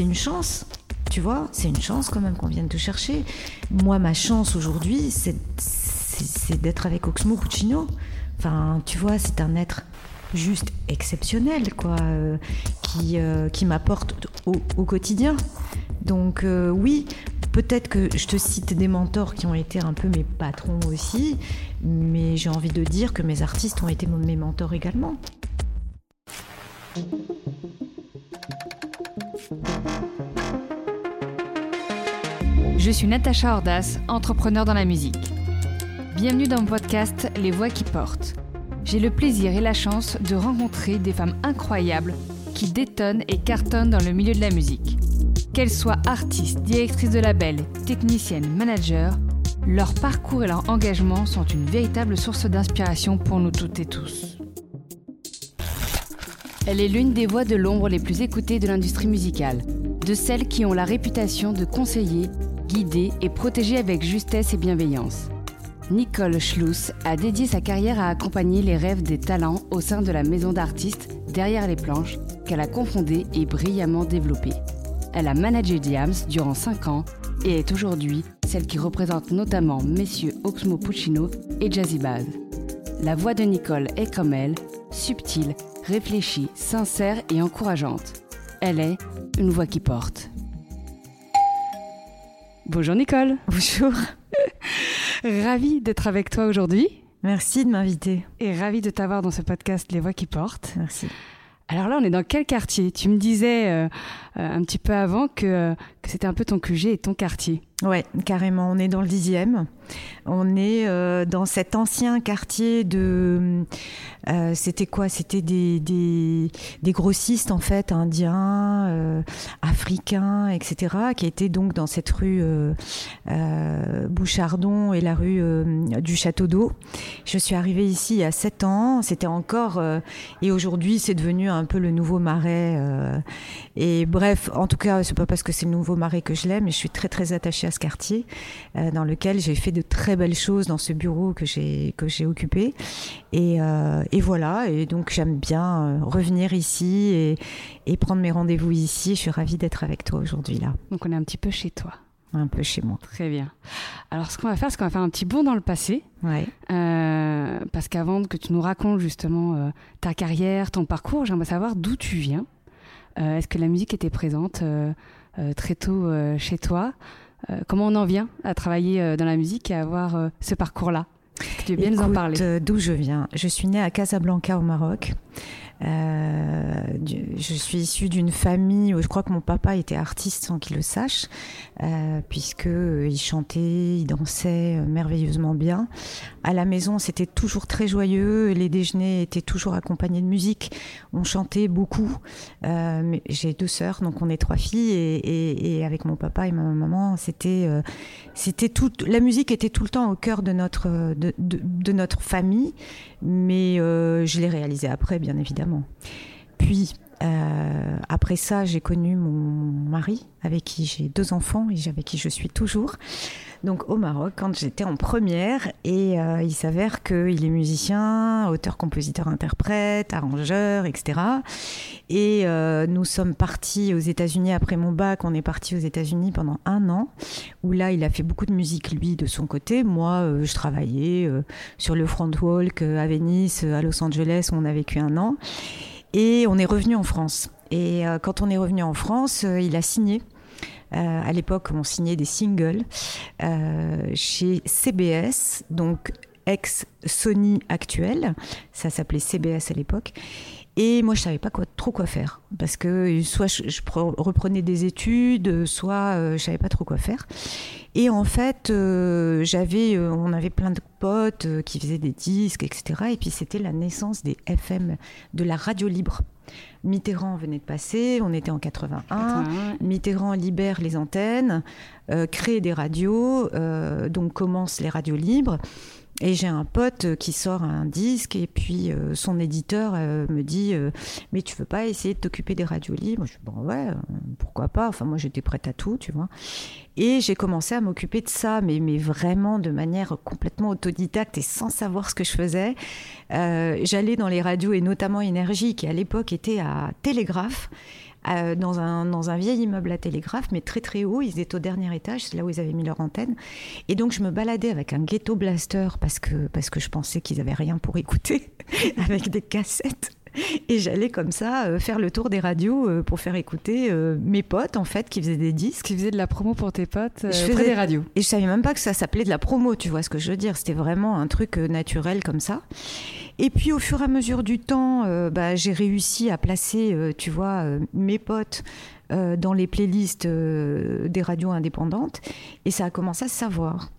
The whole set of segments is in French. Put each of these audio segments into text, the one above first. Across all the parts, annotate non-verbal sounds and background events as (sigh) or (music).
c'est une chance. Tu vois, c'est une chance quand même qu'on vienne te chercher. Moi, ma chance aujourd'hui, c'est d'être avec Oxmo Puccino. Enfin, tu vois, c'est un être juste exceptionnel, quoi, euh, qui, euh, qui m'apporte au, quotidien. Donc euh, oui, peut-être que je te cite des mentors qui ont été un peu mes patrons aussi, mais j'ai envie de dire que mes artistes ont été mes mentors également. Je suis Natacha Ordas, entrepreneur dans la musique. Bienvenue dans mon podcast Les Voix qui portent. J'ai le plaisir et la chance de rencontrer des femmes incroyables qui détonnent et cartonnent dans le milieu de la musique. Qu'elles soient artistes, directrices de label, techniciennes, managers, leur parcours et leur engagement sont une véritable source d'inspiration pour nous toutes et tous. Elle est l'une des voix de l'ombre les plus écoutées de l'industrie musicale, de celles qui ont la réputation de conseiller, guider et protéger avec justesse et bienveillance. Nicole Schluss a dédié sa carrière à accompagner les rêves des talents au sein de la maison d'artistes derrière les planches qu'elle a confondée et brillamment développée. Elle a managé Diams durant 5 ans et est aujourd'hui celle qui représente notamment messieurs Oxmo Puccino et Jazzy Baz. La voix de Nicole est comme elle, subtile, réfléchie, sincère et encourageante. Elle est une voix qui porte. Bonjour Nicole. Bonjour. (laughs) Ravie d'être avec toi aujourd'hui. Merci de m'inviter. Et ravie de t'avoir dans ce podcast Les Voix qui portent. Merci. Alors là, on est dans quel quartier? Tu me disais euh, euh, un petit peu avant que, que c'était un peu ton QG et ton quartier. Ouais, carrément. On est dans le dixième. On est euh, dans cet ancien quartier de. Euh, c'était quoi? C'était des, grossistes, en fait, indiens, euh, africains, etc., qui étaient donc dans cette rue Bouchardon et la rue du Château d'Eau. Je suis arrivée ici il y a sept ans. C'était encore. et aujourd'hui, c'est devenu un peu le nouveau marais. et bref, en tout cas, c'est pas parce que c'est le nouveau marais que je l'aime, mais je suis très, très attachée ce quartier dans lequel j'ai fait de très belles choses dans ce bureau que j'ai que j'ai occupé et, euh, et, voilà et donc j'aime bien euh, revenir ici et, et prendre mes rendez-vous ici. Je suis ravie d'être avec toi aujourd'hui là. Donc on est un petit peu chez toi. Un peu chez moi. Très bien. Alors, ce qu'on va faire, c'est qu'on va faire un petit bond dans le passé. Ouais. Euh, parce qu'avant que tu nous racontes justement ta carrière, ton parcours, j'aimerais savoir d'où tu viens. Est-ce que la musique était présente très tôt chez toi? euh, comment on en vient à travailler euh, dans la musique et à avoir euh, ce parcours-là? Tu veux bien nous en parler. D'où je viens. Je suis née à Casablanca au Maroc. Euh, je suis issue d'une famille où je crois que mon papa était artiste sans qu'il le sache, euh, puisque euh, il chantait, il dansait euh, merveilleusement bien. À la maison, c'était toujours très joyeux. Les déjeuners étaient toujours accompagnés de musique. On chantait beaucoup. J'ai deux sœurs, donc on est trois filles, et, avec mon papa et ma maman, c'était. La musique était tout le temps au cœur de notre de, notre famille, mais je l'ai réalisé après, bien évidemment. Puis, euh, après ça, j'ai connu mon mari, avec qui j'ai deux enfants et avec qui je suis toujours. Donc au Maroc, quand j'étais en première, et euh, il s'avère qu'il est musicien, auteur, compositeur, interprète, arrangeur, etc. Et euh, nous sommes partis aux États-Unis après mon bac. On est parti aux États-Unis pendant un an, où là, il a fait beaucoup de musique lui de son côté. Moi, je travaillais sur le front walk à Venise, à Los Angeles, où on a vécu un an. Et on est revenu en France. Et euh, quand on est revenu en France, euh, il a signé. Euh, à l'époque, on signait des singles chez CBS, donc ex-Sony actuel. Ça s'appelait CBS à l'époque. Et moi, je savais pas quoi, trop quoi faire. Parce que soit je, je reprenais des études, soit euh, je savais pas trop quoi faire. Et en fait, euh, j'avais, euh, on avait plein de potes euh, qui faisaient des disques, etc. Et puis c'était la naissance des FM, de la radio libre. Mitterrand venait de passer, on était en 81. 81. Mitterrand libère les antennes, euh, crée des radios, euh, donc commencent les radios libres. Et j'ai un pote qui sort un disque et puis euh, son éditeur euh, me dit euh, mais tu veux pas essayer de t'occuper des radios libres? Je dis bon ouais pourquoi pas? Enfin moi j'étais prête à tout tu vois. Et j'ai commencé à m'occuper de ça mais mais vraiment de manière complètement autodidacte et sans savoir ce que je faisais. J'allais dans les radios et notamment énergie qui à l'époque était à Télégraphe dans, un, dans un vieil immeuble à télégraphe, mais très très haut. Ils étaient au dernier étage, c'est là où ils avaient mis leur antenne. Et donc je me baladais avec un ghetto blaster parce que, parce que je pensais qu'ils avaient rien pour écouter, (laughs) avec des cassettes. Et j'allais comme ça euh, faire le tour des radios euh, pour faire écouter euh, mes potes en fait qui faisaient des disques. Qui faisaient de la promo pour tes potes je faisais des radios. Et je savais même pas que ça s'appelait de la promo, tu vois ce que je veux dire. C'était vraiment un truc naturel comme ça. Et puis au fur et à mesure du temps, bah, j'ai réussi à placer, tu vois, mes potes dans les playlists des radios indépendantes. Et ça a commencé à se savoir.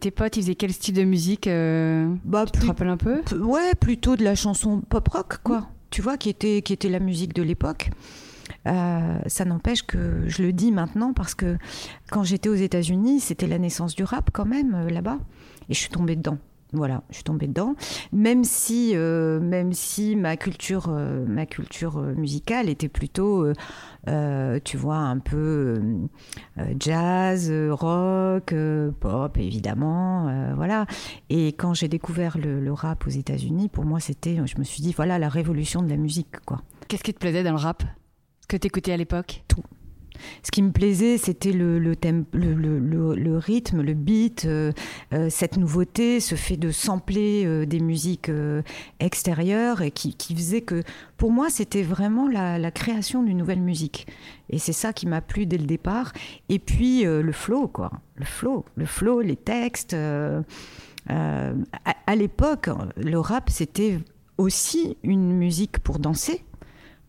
Tes potes, ils faisaient quel style de musique euh, bah, Tu te rappelles un peu? Ouais, plutôt de la chanson pop rock, quoi. Tu vois, qui était, qui était la musique de l'époque. Euh, ça n'empêche que je le dis maintenant parce que quand j'étais aux États-Unis, c'était la naissance du rap quand même euh, là-bas. Et je suis tombée dedans. Voilà, je suis tombée dedans. Même si, euh, même si ma culture, euh, ma culture euh, musicale était plutôt, tu vois, un peu jazz, rock, pop, évidemment, voilà. Et quand j'ai découvert le, le, rap aux États-Unis, pour moi, c'était, je me suis dit, voilà, la révolution de la musique, quoi. Qu'est-ce qui te plaisait dans le rap? Que tu écoutais à l'époque? Tout. Ce qui me plaisait, c'était le, le, rythme, le beat, euh, euh, cette nouveauté, ce fait de sampler euh, des musiques extérieures et qui, faisait que, pour moi, c'était vraiment la, création d'une nouvelle musique. Et c'est ça qui m'a plu dès le départ. Et puis le flow, quoi. Le flow, le flow, les textes. à l'époque, le rap, c'était aussi une musique pour danser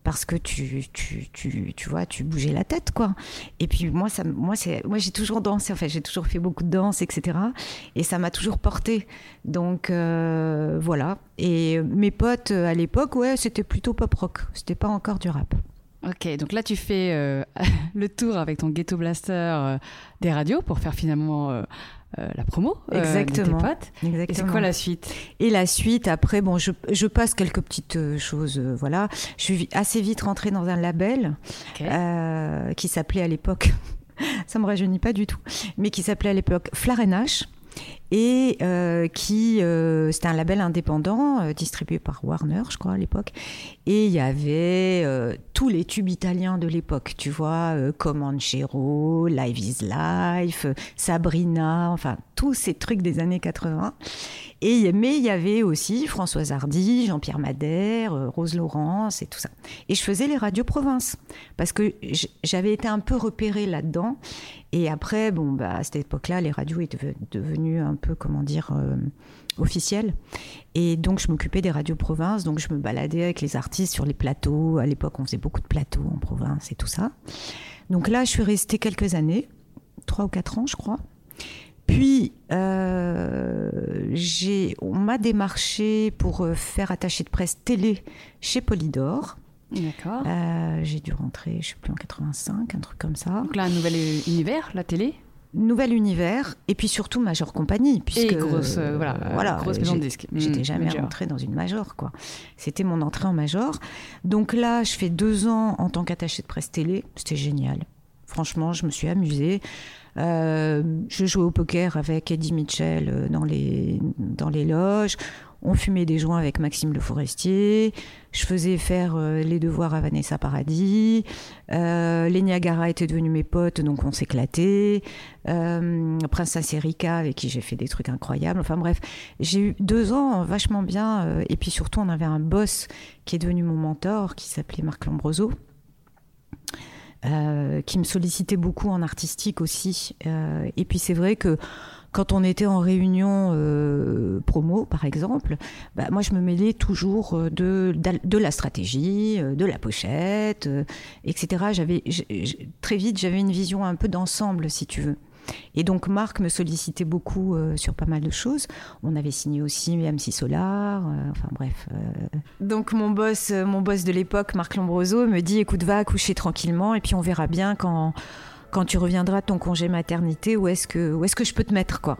parce que tu, tu, tu, tu, vois, tu bougeais la tête, quoi. Et puis moi, ça, moi, c'est, moi j'ai toujours dansé, en fait, j'ai toujours fait beaucoup de danse, etc. Et ça m'a toujours porté. Donc euh, voilà. Et mes potes à l'époque, ouais, c'était plutôt pop rock. C'était pas encore du rap. Ok, donc là tu fais euh, (laughs) le tour avec ton ghetto blaster euh, des radios pour faire finalement euh, la promo Exactement. tes potes. Et c'est quoi la suite? Et la suite, après, bon, je, je passe quelques petites euh, choses, euh, voilà. Je suis assez vite rentrée dans un label qui s'appelait à l'époque, (laughs) ça me rajeunit pas du tout, mais qui s'appelait à l'époque Flarenache et euh, qui euh, c'était un label indépendant euh, distribué par Warner je crois à l'époque. Et il y avait tous les tubes italiens de l'époque tu vois Comanchero Live is Life Sabrina enfin tous ces trucs des années 80 et mais il y avait aussi Françoise Hardy Jean-Pierre Madère Rose Laurence et tout ça. Et je faisais les radios province parce que j'avais été un peu repérée là-dedans. Et après bon bah à cette époque-là les radios étaient devenues un peu, comment dire, euh, officielle. Et donc, je m'occupais des radios province. Donc, je me baladais avec les artistes sur les plateaux. À l'époque, on faisait beaucoup de plateaux en province et tout ça. Donc là, je suis restée quelques années, trois ou quatre ans, je crois. Puis, euh, on m'a démarché pour euh, faire attaché de presse télé chez Polydor. D'accord. j'ai dû rentrer, je sais plus, en 85, un truc comme ça. Donc là, un nouvel univers, la télé? Nouvel univers et puis surtout major compagnie puisque et grosse euh, voilà, voilà grosse maison de disques. j'étais mmh, jamais rentrée dans une major quoi. C'était mon entrée en major. Donc là je fais deux ans en tant qu'attachée de presse télé. C'était génial. Franchement je me suis amusée. Euh, je jouais au poker avec Eddie Mitchell euh, dans les dans les loges on fumait des joints avec Maxime Le Forestier. Je faisais faire euh, les devoirs à Vanessa Paradis. Euh, les Niagara étaient devenus mes potes, donc on s'éclatait. Euh, Princesse Erika, avec qui j'ai fait des trucs incroyables. Enfin bref, j'ai eu deux ans vachement bien. Euh, et puis surtout, on avait un boss qui est devenu mon mentor, qui s'appelait Marc Lombroso. qui me sollicitait beaucoup en artistique aussi. et puis c'est vrai que quand on était en réunion euh, promo, par exemple, bah, moi je me mêlais toujours euh, de, de, la stratégie, euh, de la pochette, etc. J'avais très vite j'avais une vision un peu d'ensemble, si tu veux. Et donc Marc me sollicitait beaucoup sur pas mal de choses. On avait signé aussi MC Solar, enfin bref. Donc mon boss, mon boss de l'époque, Marc Lombroso, me dit écoute va accoucher tranquillement et puis on verra bien quand quand tu reviendras de ton congé maternité, où est-ce que, où est-ce que je peux te mettre, quoi.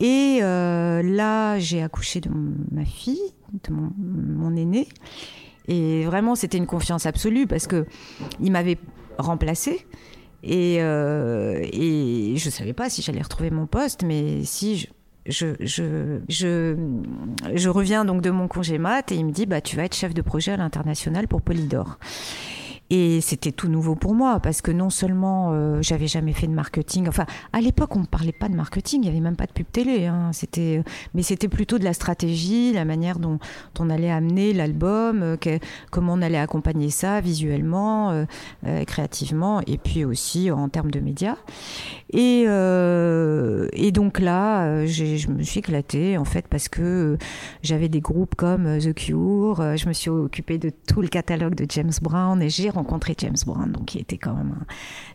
Et euh, là, j'ai accouché de ma fille, de mon, mon aîné. Et vraiment, c'était une confiance absolue parce que il m'avait remplacée. Et, euh, et je ne savais pas si j'allais retrouver mon poste, mais si je, je, je, je, je, reviens donc de mon congé mat et il me dit bah, Tu vas être chef de projet à l'international pour Polydor. Et c'était tout nouveau pour moi parce que non seulement euh, j'avais jamais fait de marketing, enfin à l'époque on ne parlait pas de marketing, il n'y avait même pas de pub télé, hein. c'était, mais c'était plutôt de la stratégie, la manière dont, on allait amener l'album, euh, comment on allait accompagner ça visuellement, euh, créativement et puis aussi en termes de médias. Et, et donc là, je me suis éclatée en fait parce que j'avais des groupes comme The Cure, je me suis occupée de tout le catalogue de James Brown et j'ai rencontré James Brown, donc qui était quand même un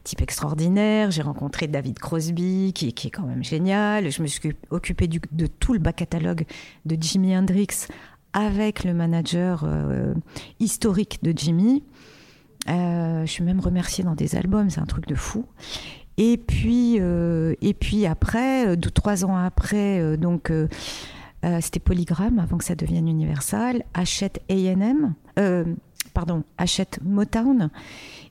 type extraordinaire. J'ai rencontré David Crosby, qui, est quand même génial. Je me suis occupée de tout le bas catalogue de Jimi Hendrix avec le manager euh, historique de Jimmy. Euh, je suis même remerciée dans des albums, c'est un truc de fou. Et puis, euh, et puis après, deux, trois ans après, donc c'était Polygram avant que ça devienne Universal, achète A&M, pardon, achète Motown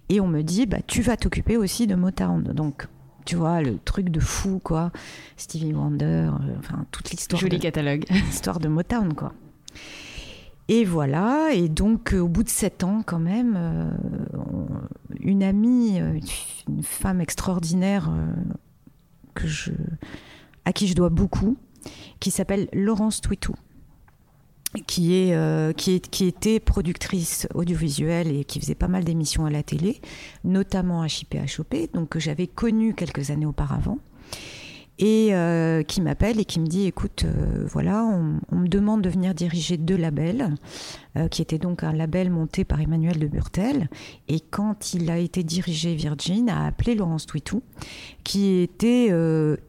et on me dit bah tu vas t'occuper aussi de Motown. Donc tu vois le truc de fou quoi, Stevie Wonder, euh, enfin toute l'histoire. Joli catalogue. (laughs) L'histoire de Motown quoi. Et voilà, et donc euh, au bout de sept ans quand même, euh, une amie, une femme extraordinaire que je, à qui je dois beaucoup, qui s'appelle Laurence Twitou, qui, est, euh, qui, est, qui était productrice audiovisuelle et qui faisait pas mal d'émissions à la télé, notamment à HIP donc que j'avais connu quelques années auparavant et euh, qui m'appelle et qui me dit écoute, euh, voilà, on, me demande de venir diriger deux labels, euh, qui était donc un label monté par Emmanuel de Burtel. Et quand il a été dirigé, Virgin a appelé Laurence Twitou, qui était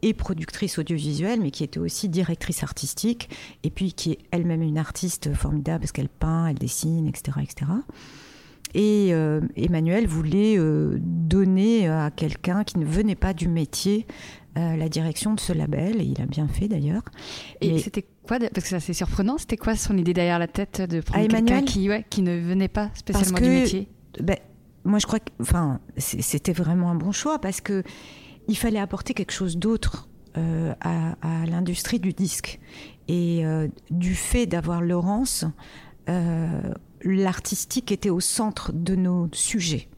et productrice audiovisuelle, mais qui était aussi directrice artistique, et puis qui est elle-même une artiste formidable parce qu'elle peint, elle dessine, etc., etc. Et Emmanuel voulait donner à quelqu'un qui ne venait pas du métier euh, la direction de ce label, et il a bien fait d'ailleurs. Et c'était quoi, parce que c'est assez surprenant, c'était quoi son idée derrière la tête de prendre quelqu'un qui, qui ne venait pas spécialement du métier? ben, Moi je crois que enfin, c'était vraiment un bon choix parce que il fallait apporter quelque chose d'autre euh, à, l'industrie du disque. Et euh, du fait d'avoir Laurence, l'artistique était au centre de nos sujets.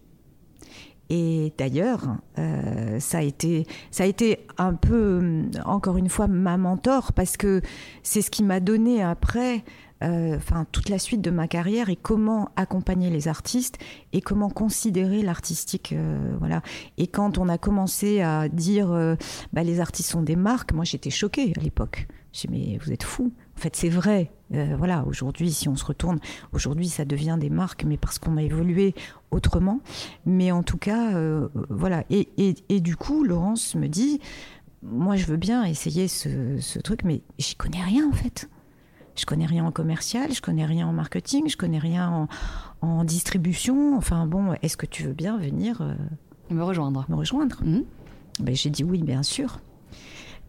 Et d'ailleurs, euh, ça a été, ça a été un peu, encore une fois, ma mentor parce que c'est ce qui m'a donné après, euh, toute la suite de ma carrière et comment accompagner les artistes et comment considérer l'artistique, euh, voilà. Et quand on a commencé à dire, bah, les artistes sont des marques, moi j'étais choquée à l'époque. J'ai dit mais vous êtes fous. En fait, c'est vrai. Euh, voilà, aujourd'hui, si on se retourne, aujourd'hui, ça devient des marques, mais parce qu'on a évolué autrement. Mais en tout cas, euh, voilà. Et, et, du coup, Laurence me dit, moi, je veux bien essayer ce, ce truc, mais j'y connais rien en fait. Je connais rien en commercial, je connais rien en marketing, je connais rien en, distribution. Enfin bon, est-ce que tu veux bien venir euh, me rejoindre Me rejoindre? Mmh. Ben, j'ai dit oui, bien sûr.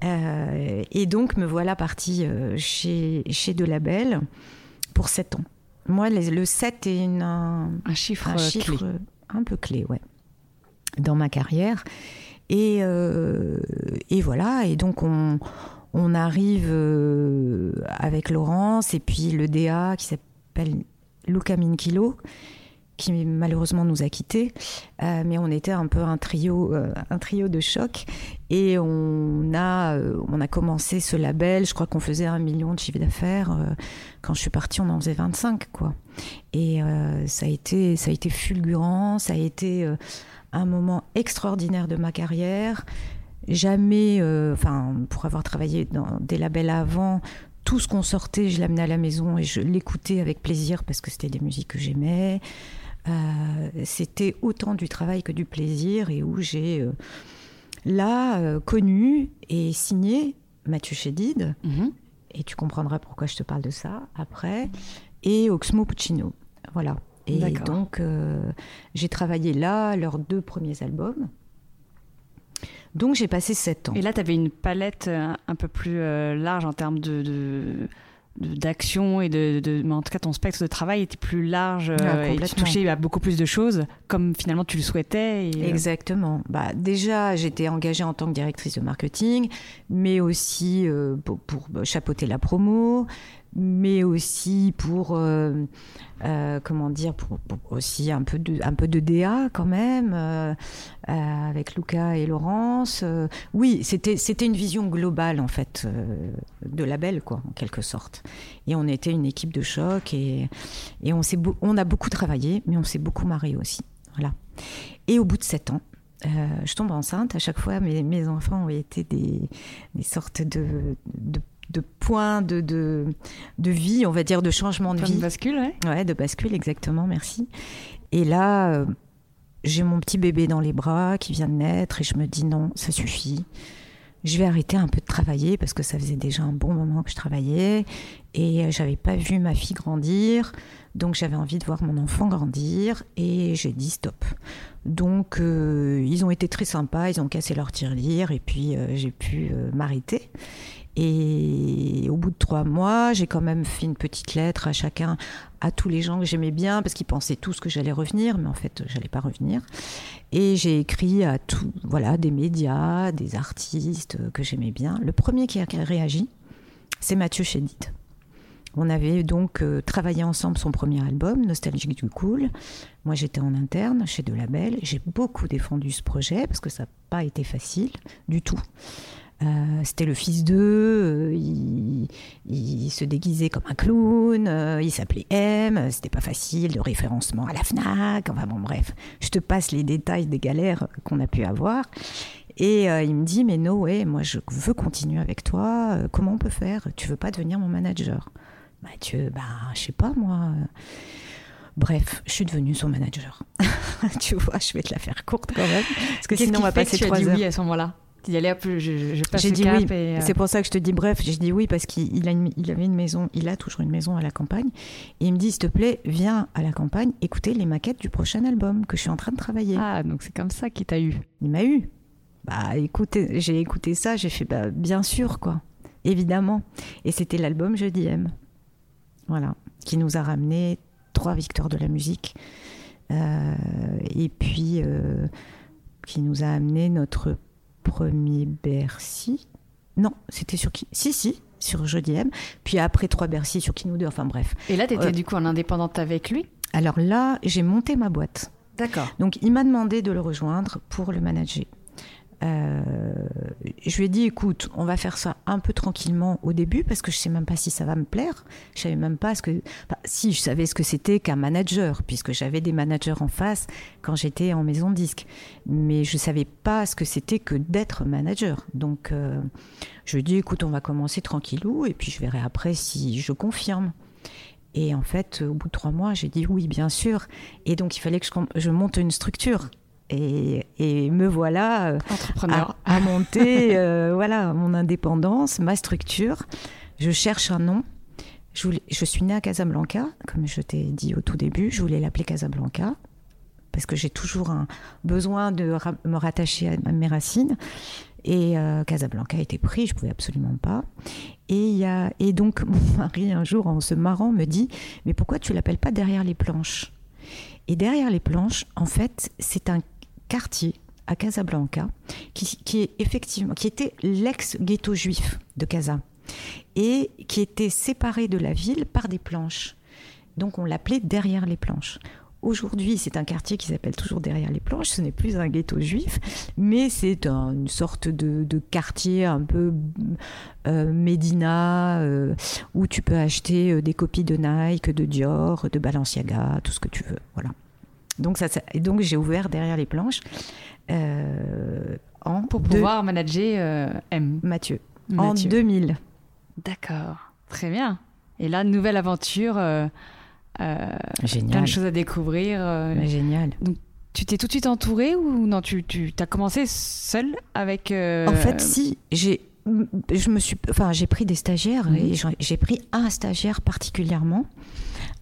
Euh, et donc, me voilà partie euh, chez, chez De Label pour 7 ans. Moi, le 7 est une, un, chiffre, un chiffre un peu clé, ouais, dans ma carrière. Et, euh, et voilà, et donc on, on arrive avec Laurence et puis le DA qui s'appelle Luca Minkilo, qui malheureusement nous a quittés, euh, mais on était un peu un trio, euh, un trio de choc. Et on a, euh, on a commencé ce label. Je crois qu'on faisait un million de chiffre d'affaires. quand je suis partie, on en faisait 25, quoi. Et ça a été, ça a été fulgurant. Ça a été un moment extraordinaire de ma carrière. Jamais, enfin, pour avoir travaillé dans des labels avant, tout ce qu'on sortait, je l'amenais à la maison et je l'écoutais avec plaisir parce que c'était des musiques que j'aimais. Euh, c'était autant du travail que du plaisir et où j'ai euh, là euh, connu et signé Mathieu Chédid. Mhm. Et tu comprendras pourquoi je te parle de ça après. Et Oxmo Puccino. Voilà. Et donc, j'ai travaillé là, leurs deux premiers albums. Donc, j'ai passé sept ans. Et là, tu avais une palette un peu plus large en termes de d'action et de, de, mais en tout cas ton spectre de travail était plus large euh, et tu touchais à beaucoup plus de choses comme finalement tu le souhaitais euh, exactement. Bah déjà j'étais engagée en tant que directrice de marketing mais aussi euh, pour, pour, chapeauter la promo mais aussi pour, euh, euh, comment dire, pour, aussi un peu, de, un peu de DA quand même, euh, avec Luca et Laurence. oui, c'était, une vision globale en fait de label, quoi, en quelque sorte. Et on était une équipe de choc et, et on, on a beaucoup travaillé, mais on s'est beaucoup marré aussi. Voilà. Et au bout de sept ans, je tombe enceinte. À chaque fois, mes, enfants ont été des, des sortes de de points de, de, de, vie, on va dire, de changement de vie. De bascule, ouais. Ouais, de bascule, exactement, merci. Et là, euh, j'ai mon petit bébé dans les bras qui vient de naître et je me dis non, ça suffit. Je vais arrêter un peu de travailler parce que ça faisait déjà un bon moment que je travaillais et euh, j'avais pas vu ma fille grandir. Donc j'avais envie de voir mon enfant grandir et j'ai dit stop. Donc euh, ils ont été très sympas, ils ont cassé leur tirelire et puis j'ai pu m'arrêter. Et au bout de trois mois, j'ai quand même fait une petite lettre à chacun, à tous les gens que j'aimais bien, parce qu'ils pensaient tous que j'allais revenir, mais en fait, j'allais pas revenir. Et j'ai écrit à tout, voilà, des médias, des artistes que j'aimais bien. Le premier qui a réagi, c'est Mathieu Chédid. On avait donc euh, travaillé ensemble son premier album, Nostalgique du Cool. Moi, j'étais en interne chez De Label. J'ai beaucoup défendu ce projet parce que ça n'a pas été facile du tout. Euh, c'était le fils d'eux, euh, il, se déguisait comme un clown, euh, il s'appelait M, c'était pas facile, de référencement à la FNAC, enfin bon bref, je te passe les détails des galères qu'on a pu avoir. Et il me dit, mais Noé, moi je veux continuer avec toi, comment on peut faire? Tu veux pas devenir mon manager? Mathieu, bah je sais pas moi. Bref, je suis devenue son manager. (laughs) tu vois, je vais te la faire courte quand même. Parce que sinon, on va passer trois heures. oui à ce moment-là? J'ai dit oui. Euh. C'est pour ça que je te dis bref. J'ai dit oui parce qu'il il avait une maison, il a toujours une maison à la campagne. Et il me dit s'il te plaît, viens à la campagne écouter les maquettes du prochain album que je suis en train de travailler. Ah, donc c'est comme ça qu'il t'a eu. Il m'a eu. Bah écoutez, j'ai écouté ça, j'ai fait bah, bien sûr quoi, évidemment. Et c'était l'album Je aime. Voilà, qui nous a ramené trois victoires de la musique. Euh, et puis euh, qui nous a amené notre premier Bercy. Non, c'était sur qui? Si, si, sur Jeudi M. Puis après trois Bercy sur qui nous deux, enfin bref. Et là, tu étais euh, du coup en indépendante avec lui? Alors là, j'ai monté ma boîte. D'accord. Donc il m'a demandé de le rejoindre pour le manager. Euh, je lui ai dit, écoute, on va faire ça un peu tranquillement au début parce que je sais même pas si ça va me plaire. Je savais même pas ce que, si je savais ce que c'était qu'un manager puisque j'avais des managers en face quand j'étais en maison disque, mais je savais pas ce que c'était que d'être manager. Donc, euh, je lui ai dit, écoute, on va commencer tranquillou et puis je verrai après si je confirme. Et en fait, au bout de trois mois, j'ai dit oui, bien sûr. Et donc, il fallait que je monte une structure. Et, me voilà euh, Entrepreneur. À, monter euh, (laughs) voilà, mon indépendance, ma structure. Je cherche un nom. Je, je suis née à Casablanca, comme je t'ai dit au tout début. Je voulais l'appeler Casablanca parce que j'ai toujours un besoin de me rattacher à, mes racines. Et euh, Casablanca était pris, je pouvais absolument pas. Et, y a, et donc (laughs) mon mari, un jour, en se marrant, me dit Mais pourquoi tu l'appelles pas derrière les planches? Et derrière les planches, en fait, c'est un quartier à Casablanca, qui, est effectivement, qui était l'ex-ghetto juif de Casa, et qui était séparé de la ville par des planches. Donc on l'appelait derrière les planches. Aujourd'hui, c'est un quartier qui s'appelle toujours derrière les planches. Ce n'est plus un ghetto juif, mais c'est une sorte de, quartier un peu euh, Médina euh, où tu peux acheter euh, des copies de Nike, de Dior, de Balenciaga, tout ce que tu veux. Voilà. Donc, ça, et donc j'ai ouvert derrière les planches euh, en pour pouvoir manager euh, M. Mathieu, en 2000. D'accord, très bien. Et là, nouvelle aventure. Euh, génial. Plein de choses à découvrir. génial. Donc, tu t'es tout de suite entourée ou non Tu, tu as commencé seule avec. En fait, si j'ai je me suis, enfin, j'ai pris des stagiaires et j'ai pris un stagiaire particulièrement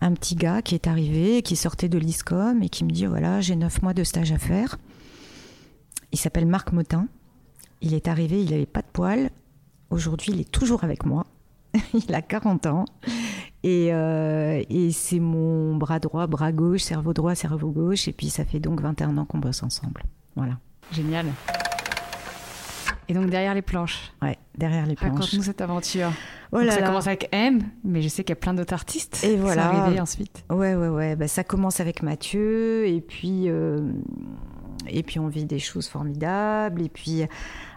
un petit gars qui est arrivé, qui sortait de l'ISCOM et qui me dit voilà, j'ai neuf mois de stage à faire. Il s'appelle Marc Motin. Il est arrivé, il n'avait pas de poils. Aujourd'hui, il est toujours avec moi. (laughs) il a 40 ans. Et, euh, et c'est mon bras droit, bras gauche, cerveau droit, cerveau gauche. Et puis ça fait donc 21 ans qu'on bosse ensemble. Voilà. Génial. Et donc derrière les planches. Ouais, derrière les planches. Raconte-nous cette aventure. Voilà. ça commence avec M, mais je sais qu'il y a plein d'autres artistes. Et voilà. Qui sont arrivés ensuite. Ouais, ouais, ouais. Bah, ça commence avec Mathieu, et puis, euh, et puis on vit des choses formidables. Et puis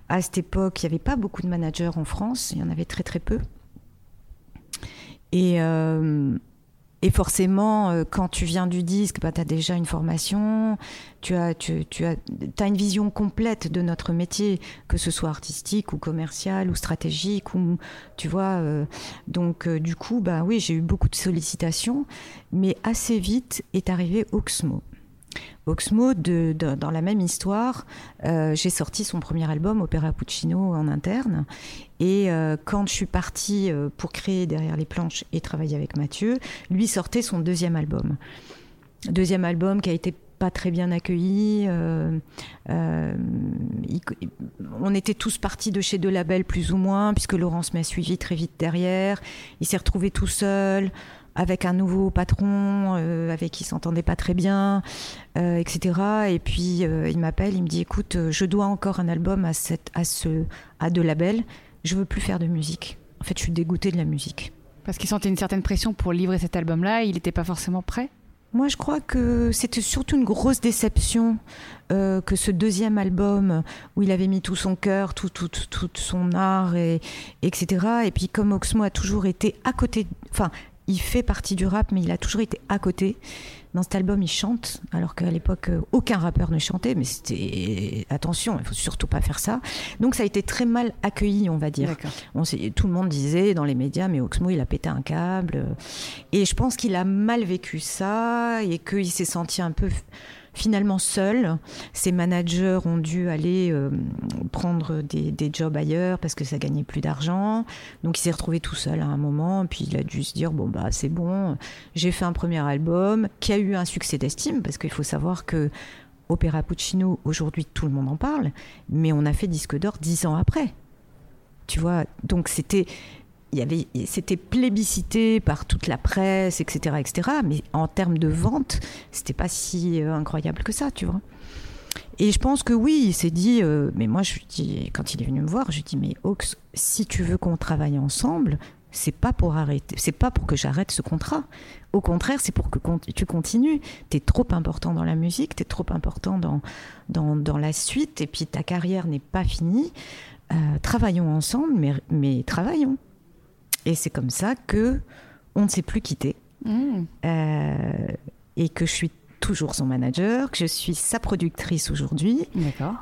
à cette époque, il n'y avait pas beaucoup de managers en France. Il y en avait très très peu. Et euh, et forcément, euh, quand tu viens du disque, bah, tu as déjà une formation, tu as, tu, tu as, as une vision complète de notre métier, que ce soit artistique ou commercial ou stratégique. Ou, tu vois, euh, donc euh, du coup, bah, oui, j'ai eu beaucoup de sollicitations, mais assez vite est arrivé Oxmo. Oxmo, dans la même histoire, euh, j'ai sorti son premier album, Opéra Puccino, en interne. Et euh, quand je suis partie euh, pour créer Derrière les planches et travailler avec Mathieu, lui sortait son deuxième album. Deuxième album qui a été pas très bien accueilli. on était tous partis de chez deux labels plus ou moins, puisque Laurence m'a suivi très vite derrière. Il s'est retrouvé tout seul avec un nouveau patron euh, avec qui il s'entendait pas très bien, euh, etc. Et puis euh, il m'appelle, il me dit écoute, je dois encore un album à, cette, à, ce, à deux labels, je veux plus faire de musique. En fait, je suis dégoûtée de la musique. Parce qu'il sentait une certaine pression pour livrer cet album-là, il n'était pas forcément prêt moi, je crois que c'était surtout une grosse déception que ce deuxième album où il avait mis tout son cœur, tout, tout, tout, son art, et, etc. Et puis comme Oxmo a toujours été à côté, enfin il fait partie du rap, mais il a toujours été à côté. Dans cet album, il chante, alors qu'à l'époque, euh, aucun rappeur ne chantait, mais c'était. Attention, il faut surtout pas faire ça. Donc ça a été très mal accueilli, on va dire. On tout le monde disait dans les médias, mais Oxmo, il a pété un câble. Et je pense qu'il a mal vécu ça et qu'il s'est senti un peu finalement seul. Ses managers ont dû aller euh, prendre des, jobs ailleurs parce que ça gagnait plus d'argent. Donc il s'est retrouvé tout seul à un moment. Puis il a dû se dire bon bah c'est bon, j'ai fait un premier album qui a eu un succès d'estime parce qu'il faut savoir que Opéra Puccino aujourd'hui tout le monde en parle, mais on a fait disque d'or dix ans après. Tu vois, donc c'était il y avait, c'était plébiscité par toute la presse, etc., etc. Mais en termes de vente, c'était pas si euh, incroyable que ça, tu vois. Et je pense que oui, il s'est dit, euh, mais moi, je dis, quand il est venu me voir, je lui dis, mais Ox, si tu veux qu'on travaille ensemble, c'est pas pour arrêter, c'est pas pour que j'arrête ce contrat. Au contraire, c'est pour que tu continues. Tu es trop important dans la musique, tu es trop important dans, dans, dans, la suite, et puis ta carrière n'est pas finie. Euh, travaillons ensemble, mais, mais travaillons. Et c'est comme ça que on ne s'est plus quitté. Mmh. Euh, et que je suis toujours son manager, que je suis sa productrice aujourd'hui. D'accord.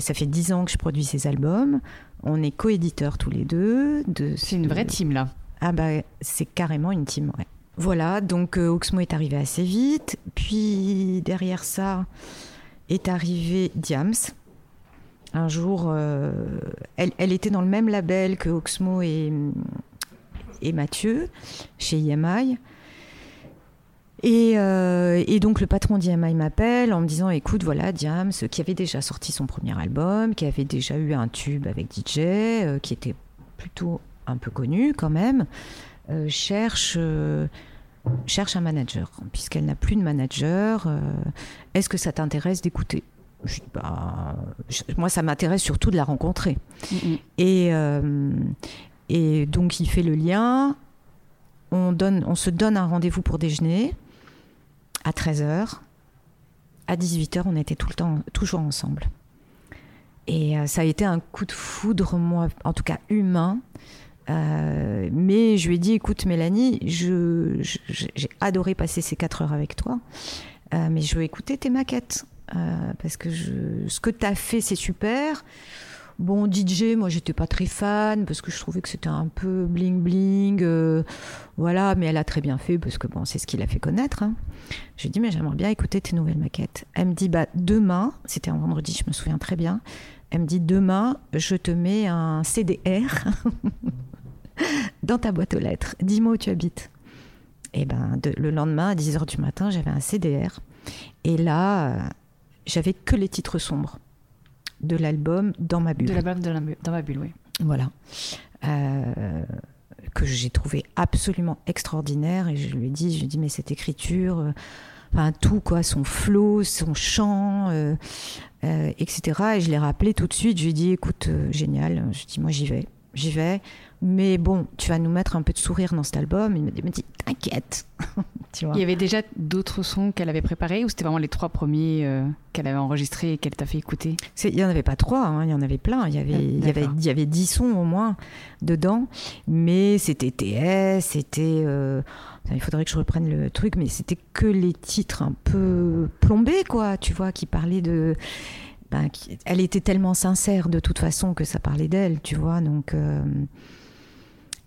Ça fait dix ans que je produis ses albums. On est coéditeurs tous les deux. De c'est une vraie team là. Ah bah c'est carrément une team, ouais. Voilà, donc euh, Oxmo est arrivé assez vite. Puis derrière ça est arrivé Diams. Un jour, euh, elle, elle, était dans le même label que Oxmo et, et Mathieu chez IMI. Euh, et, donc le patron d'IMI m'appelle en me disant écoute voilà Diams qui avait déjà sorti son premier album, qui avait déjà eu un tube avec DJ, euh, qui était plutôt un peu connu quand même, euh, cherche cherche un manager puisqu'elle n'a plus de manager. Est-ce que ça t'intéresse d'écouter? Bah, moi, ça m'intéresse surtout de la rencontrer. Et, et donc il fait le lien. On, donne, on se donne un rendez-vous pour déjeuner à 13h. À 18h, on était tout le temps, toujours ensemble. Et euh, ça a été un coup de foudre, moi, en tout cas humain. Euh, mais je lui ai dit, écoute Mélanie, j'ai adoré passer ces 4 heures avec toi, euh, mais je veux écouter tes maquettes. parce que je, ce que tu as fait, c'est super. Bon, DJ, moi j'étais pas très fan parce que je trouvais que c'était un peu bling bling. Euh, voilà, mais elle a très bien fait parce que bon, c'est ce qui l'a fait connaître. Hein. J'ai dit, mais j'aimerais bien écouter tes nouvelles maquettes. Elle me dit, bah demain, c'était un vendredi, je me souviens très bien. Elle me dit, demain, je te mets un CDR (laughs) dans ta boîte aux lettres. Dis-moi où tu habites. Et ben, le lendemain, à 10h du matin, j'avais un CDR. Et là, euh, j'avais que les titres sombres de l'album Dans ma bulle. De l'album Dans ma bulle, oui. Voilà. Euh, que j'ai trouvé absolument extraordinaire et je lui ai dit, je lui ai dit mais cette écriture, enfin tout quoi, son flow, son chant, etc. Et je l'ai rappelé tout de suite. Je lui ai dit, écoute, génial. Je dis, moi j'y vais, j'y vais. Mais bon, tu vas nous mettre un peu de sourire dans cet album. Il me dit, t'inquiète. (laughs) Il y avait déjà d'autres sons qu'elle avait préparés ou c'était vraiment les trois premiers euh, qu'elle avait enregistrés et qu'elle t'a fait écouter? Il n'y en avait pas trois, hein, il y en avait plein. Il y avait, il y, avait, il y avait dix sons au moins dedans. Mais c'était TS, c'était. Euh, il faudrait que je reprenne le truc, mais c'était que les titres un peu plombés, quoi, tu vois, qui parlaient de. Ben, elle était tellement sincère de toute façon que ça parlait d'elle, tu vois. Donc. Euh,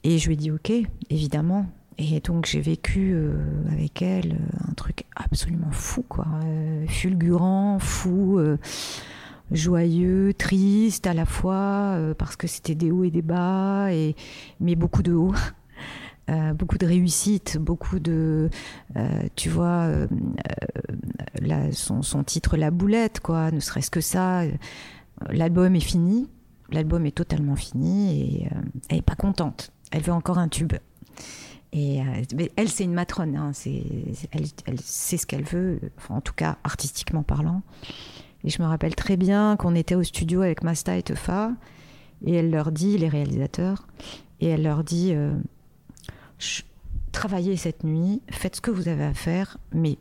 et je lui ai dit ok, évidemment. Et donc j'ai vécu euh, avec elle euh, un truc absolument fou, quoi, euh, fulgurant, fou, joyeux, triste à la fois, parce que c'était des hauts et des bas, et mais beaucoup de hauts. (laughs) beaucoup de réussite, beaucoup de, tu vois, son, son, titre La Boulette, quoi, ne serait-ce que ça. L'album est fini, l'album est totalement fini et elle est pas contente. Elle veut encore un tube. Et euh, elle, c'est une matrone. Hein, elle, sait ce qu'elle veut, en tout cas artistiquement parlant. Et je me rappelle très bien qu'on était au studio avec Masta et Tefa, et elle leur dit, les réalisateurs, et elle leur dit euh, travaillez cette nuit, faites ce que vous avez à faire, mais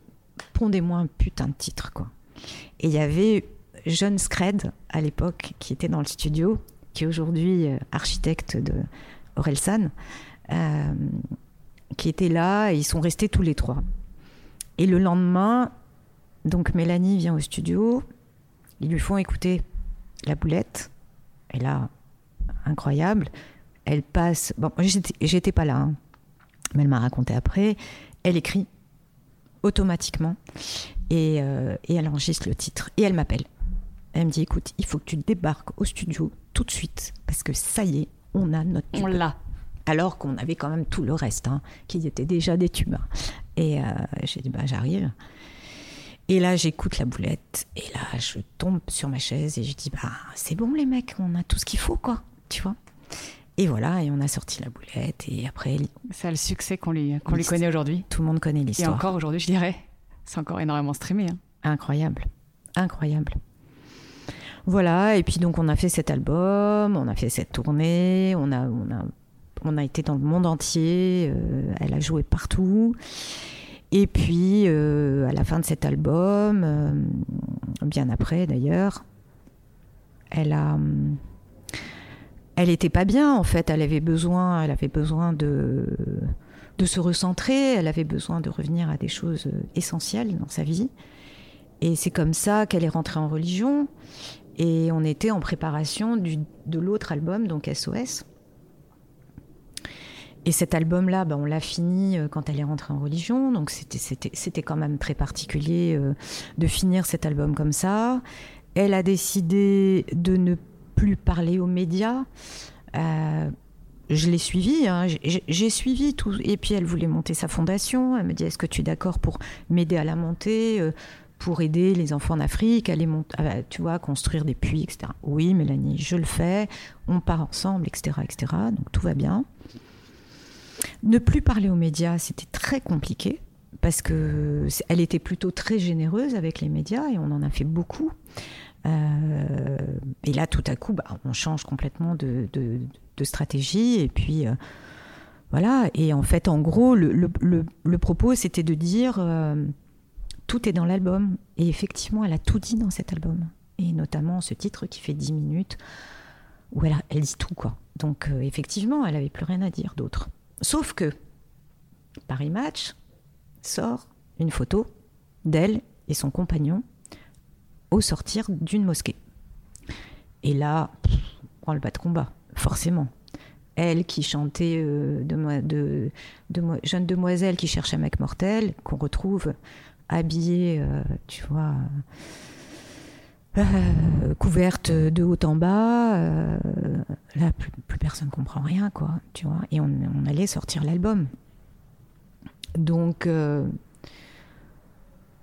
pondez-moi un putain de titre, quoi. Et il y avait Jeune Scred à l'époque qui était dans le studio, qui est aujourd'hui euh, architecte de Orelsan. Euh, qui étaient là et ils sont restés tous les trois. Et le lendemain, donc Mélanie vient au studio, ils lui font écouter la boulette. Et là, incroyable, elle passe. Bon, j'étais pas là, hein, mais elle m'a raconté après. Elle écrit automatiquement euh, et, elle enregistre le titre et elle m'appelle. Elle me dit écoute, il faut que tu débarques au studio tout de suite parce que ça y est, on a notre. On l'a alors qu'on avait quand même tout le reste, hein, qui était déjà des tubes. Et euh, j'ai dit, bah, j'arrive. Et là, j'écoute la boulette, et là, je tombe sur ma chaise, et je dis, bah, c'est bon, les mecs, on a tout ce qu'il faut, quoi, tu vois. Et voilà, et on a sorti la boulette, et après. C'est le succès qu'on lui, qu'on lui connaît aujourd'hui. Tout le monde connaît l'histoire. Et encore aujourd'hui, je dirais, c'est encore énormément streamé. Hein. Incroyable, incroyable. Voilà, et puis donc on a fait cet album, on a fait cette tournée, on a, été dans le monde entier, euh, elle a joué partout. Et puis, euh, à la fin de cet album, euh, bien après d'ailleurs, elle a, elle était pas bien en fait. Elle avait besoin, elle avait besoin de de se recentrer. Elle avait besoin de revenir à des choses essentielles dans sa vie. Et c'est comme ça qu'elle est rentrée en religion. Et on était en préparation de l'autre album, donc SOS. Et cet album-là, ben, on l'a fini euh, quand elle est rentrée en religion, donc c'était quand même très particulier euh, de finir cet album comme ça. Elle a décidé de ne plus parler aux médias. Euh, je l'ai suivie, hein. j'ai suivi tout. Et puis elle voulait monter sa fondation. Elle me dit Est-ce que tu es d'accord pour m'aider à la monter pour aider les enfants en Afrique à tu vois, construire des puits, etc. Oui, Mélanie, je le fais. On part ensemble, etc., etc. Donc tout va bien. Ne plus parler aux médias, c'était très compliqué parce que elle était plutôt très généreuse avec les médias et on en a fait beaucoup. Euh, et là, tout à coup, bah, on change complètement de, stratégie et puis euh, voilà. Et en fait, en gros, le, propos, c'était de dire euh, tout est dans l'album. Et effectivement, elle a tout dit dans cet album. Et notamment ce titre qui fait 10 minutes où elle, dit tout quoi. Donc effectivement, elle avait plus rien à dire d'autre. Sauf que Paris Match sort une photo d'elle et son compagnon au sortir d'une mosquée. Et là, on prend le bas de combat, forcément. Elle qui chantait euh, jeune demoiselle qui cherche un mec mortel, qu'on retrouve habillée, euh, tu vois, euh, couverte de haut en bas. Euh, là, plus, personne comprend rien, quoi. Tu vois. Et on, allait sortir l'album. Donc euh,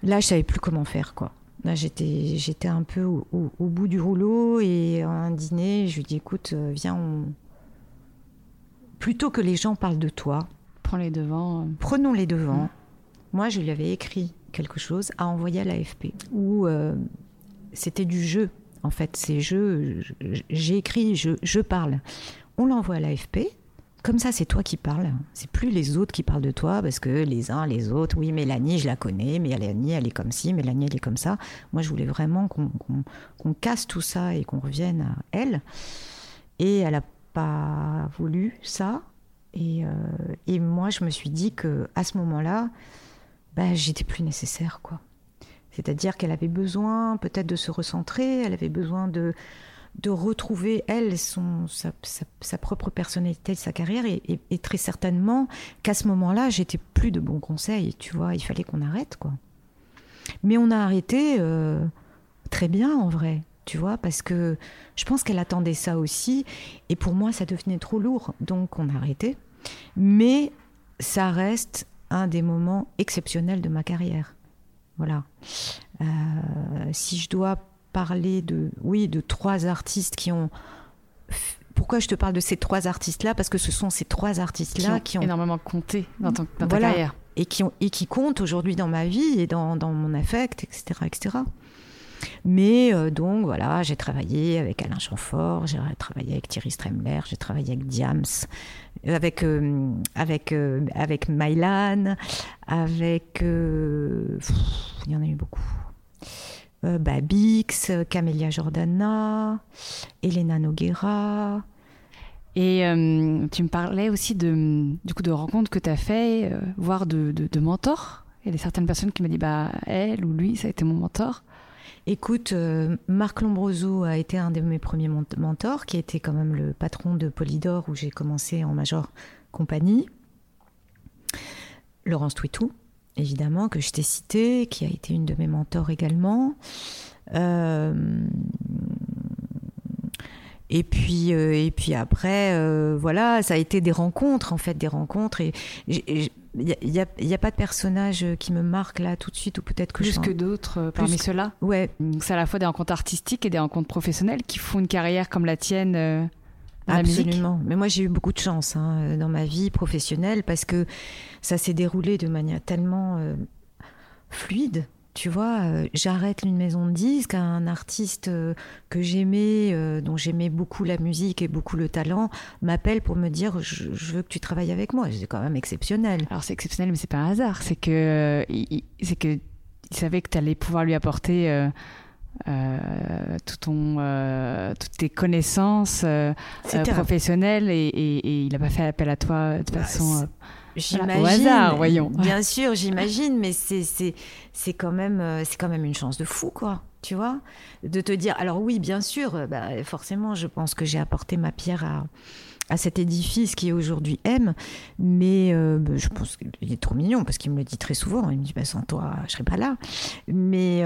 là, je savais plus comment faire, quoi. Là, j'étais, j'étais un peu au, bout du rouleau et à un dîner, je lui dis écoute, viens, on... plutôt que les gens parlent de toi, prends les devants. Prenons les devants. moi, je lui avais écrit quelque chose à envoyer à l'AFP, où euh, c'était du jeu, en fait. C'est jeu, j'ai écrit, je, je parle. On l'envoie à l'AFP, comme ça, c'est toi qui parles. C'est plus les autres qui parlent de toi parce que les uns, les autres, oui, Mélanie, je la connais, Mélanie, elle est comme ci, Mélanie, elle est comme ça. Moi, je voulais vraiment qu'on casse tout ça et qu'on revienne à elle. Et elle n'a pas voulu ça. Et, euh, et, moi, je me suis dit que à ce moment-là, bah, j'étais plus nécessaire, quoi. C'est-à-dire qu'elle avait besoin peut-être de se recentrer, elle avait besoin de, de retrouver, elle, son, sa, propre personnalité, sa carrière, et, et, très certainement qu'à ce moment-là, j'étais plus de bons conseils, tu vois, il fallait qu'on arrête, quoi. Mais on a arrêté euh, très bien, en vrai, tu vois, parce que je pense qu'elle attendait ça aussi, et pour moi, ça devenait trop lourd, donc on a arrêté. Mais ça reste un des moments exceptionnels de ma carrière. Voilà. Euh, si je dois parler de, oui, de trois artistes qui ont. Pourquoi je te parle de ces trois artistes-là? Parce que ce sont ces trois artistes-là qui, ont énormément compté dans, ton, ta carrière et qui ont et qui comptent aujourd'hui dans ma vie et dans, dans mon affect, etc., etc. Mais euh, donc voilà, j'ai travaillé avec Alain Chamfort, j'ai travaillé avec Thierry Stremler, j'ai travaillé avec Diams, avec euh, avec euh, avec Mylan, avec il y en a eu beaucoup. Babix, Camélia Jordana, Elena Noguera. Et tu me parlais aussi de, du coup, de rencontres que tu as fait, voire de, de, de mentors. Il y a certaines personnes qui m'ont dit, bah, elle ou lui, ça a été mon mentor. Écoute, euh, Marc Lombroso a été un de mes premiers mentors, qui était quand même le patron de Polydor où j'ai commencé en major compagnie. Laurence Twitou, évidemment, que je t'ai cité, qui a été une de mes mentors également. Euh, et puis, euh, et puis après, voilà, ça a été des rencontres, en fait, des rencontres. Et, il n'y a, pas de personnage qui me marque là tout de suite, ou peut-être que Plus que d'autres euh, parmi ceux-là Ouais. C'est à la fois des rencontres artistiques et des rencontres professionnelles qui font une carrière comme la tienne euh, Absolument. Mais moi, j'ai eu beaucoup de chance hein, euh, dans ma vie professionnelle parce que ça s'est déroulé de manière tellement fluide tu vois, euh, j'arrête une maison de disques, un artiste euh, que j'aimais, euh, dont j'aimais beaucoup la musique et beaucoup le talent, m'appelle pour me dire je, veux que tu travailles avec moi. C'est quand même exceptionnel. Alors c'est exceptionnel, mais c'est pas un hasard. C'est que c'est que il savait que tu allais pouvoir lui apporter. tout ton, toutes tes connaissances professionnelles et, et, il n'a pas fait appel à toi de bah, façon J'imagine. au hasard, voyons. Bien sûr, j'imagine, mais c'est c'est quand même euh, c'est quand même une chance de fou, quoi. Tu vois, de te dire. Alors oui, bien sûr, euh, bah, forcément, je pense que j'ai apporté ma pierre à à cet édifice qui est aujourd'hui M, mais euh, bah, je pense qu'il est trop mignon parce qu'il me le dit très souvent. Il me dit bah, sans toi, je serais pas là. Mais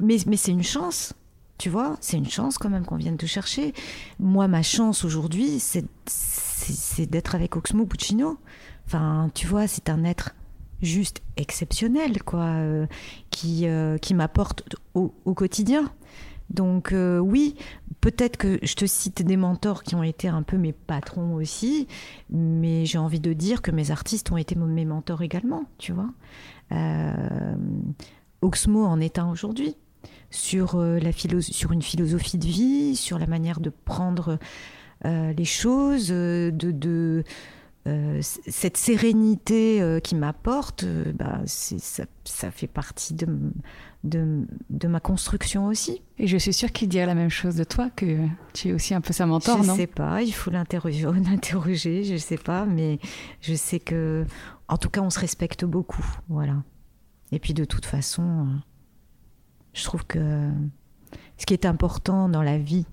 mais mais c'est une chance. Tu vois, c'est une chance quand même qu'on vienne te chercher. Moi, ma chance aujourd'hui, c'est d'être avec Oxmo Puccino. Enfin, tu vois, c'est un être juste exceptionnel, quoi, euh, qui, euh, qui m'apporte au, quotidien. Donc euh, oui, peut-être que je te cite des mentors qui ont été un peu mes patrons aussi, mais j'ai envie de dire que mes artistes ont été mes mentors également, tu vois. Oxmo en est un aujourd'hui, sur, la sur une philosophie de vie, sur la manière de prendre euh, les choses, euh, de, euh, cette sérénité qui m'apporte, bah, ça, ça, fait partie de, de, ma construction aussi. Et je suis sûre qu'il dirait la même chose de toi, que tu es aussi un peu sa mentor, non? Je sais pas, il faut (laughs) l'interroger, je sais pas, mais je sais que, en tout cas, on se respecte beaucoup, voilà. Et puis de toute façon, je trouve que ce qui est important dans la vie,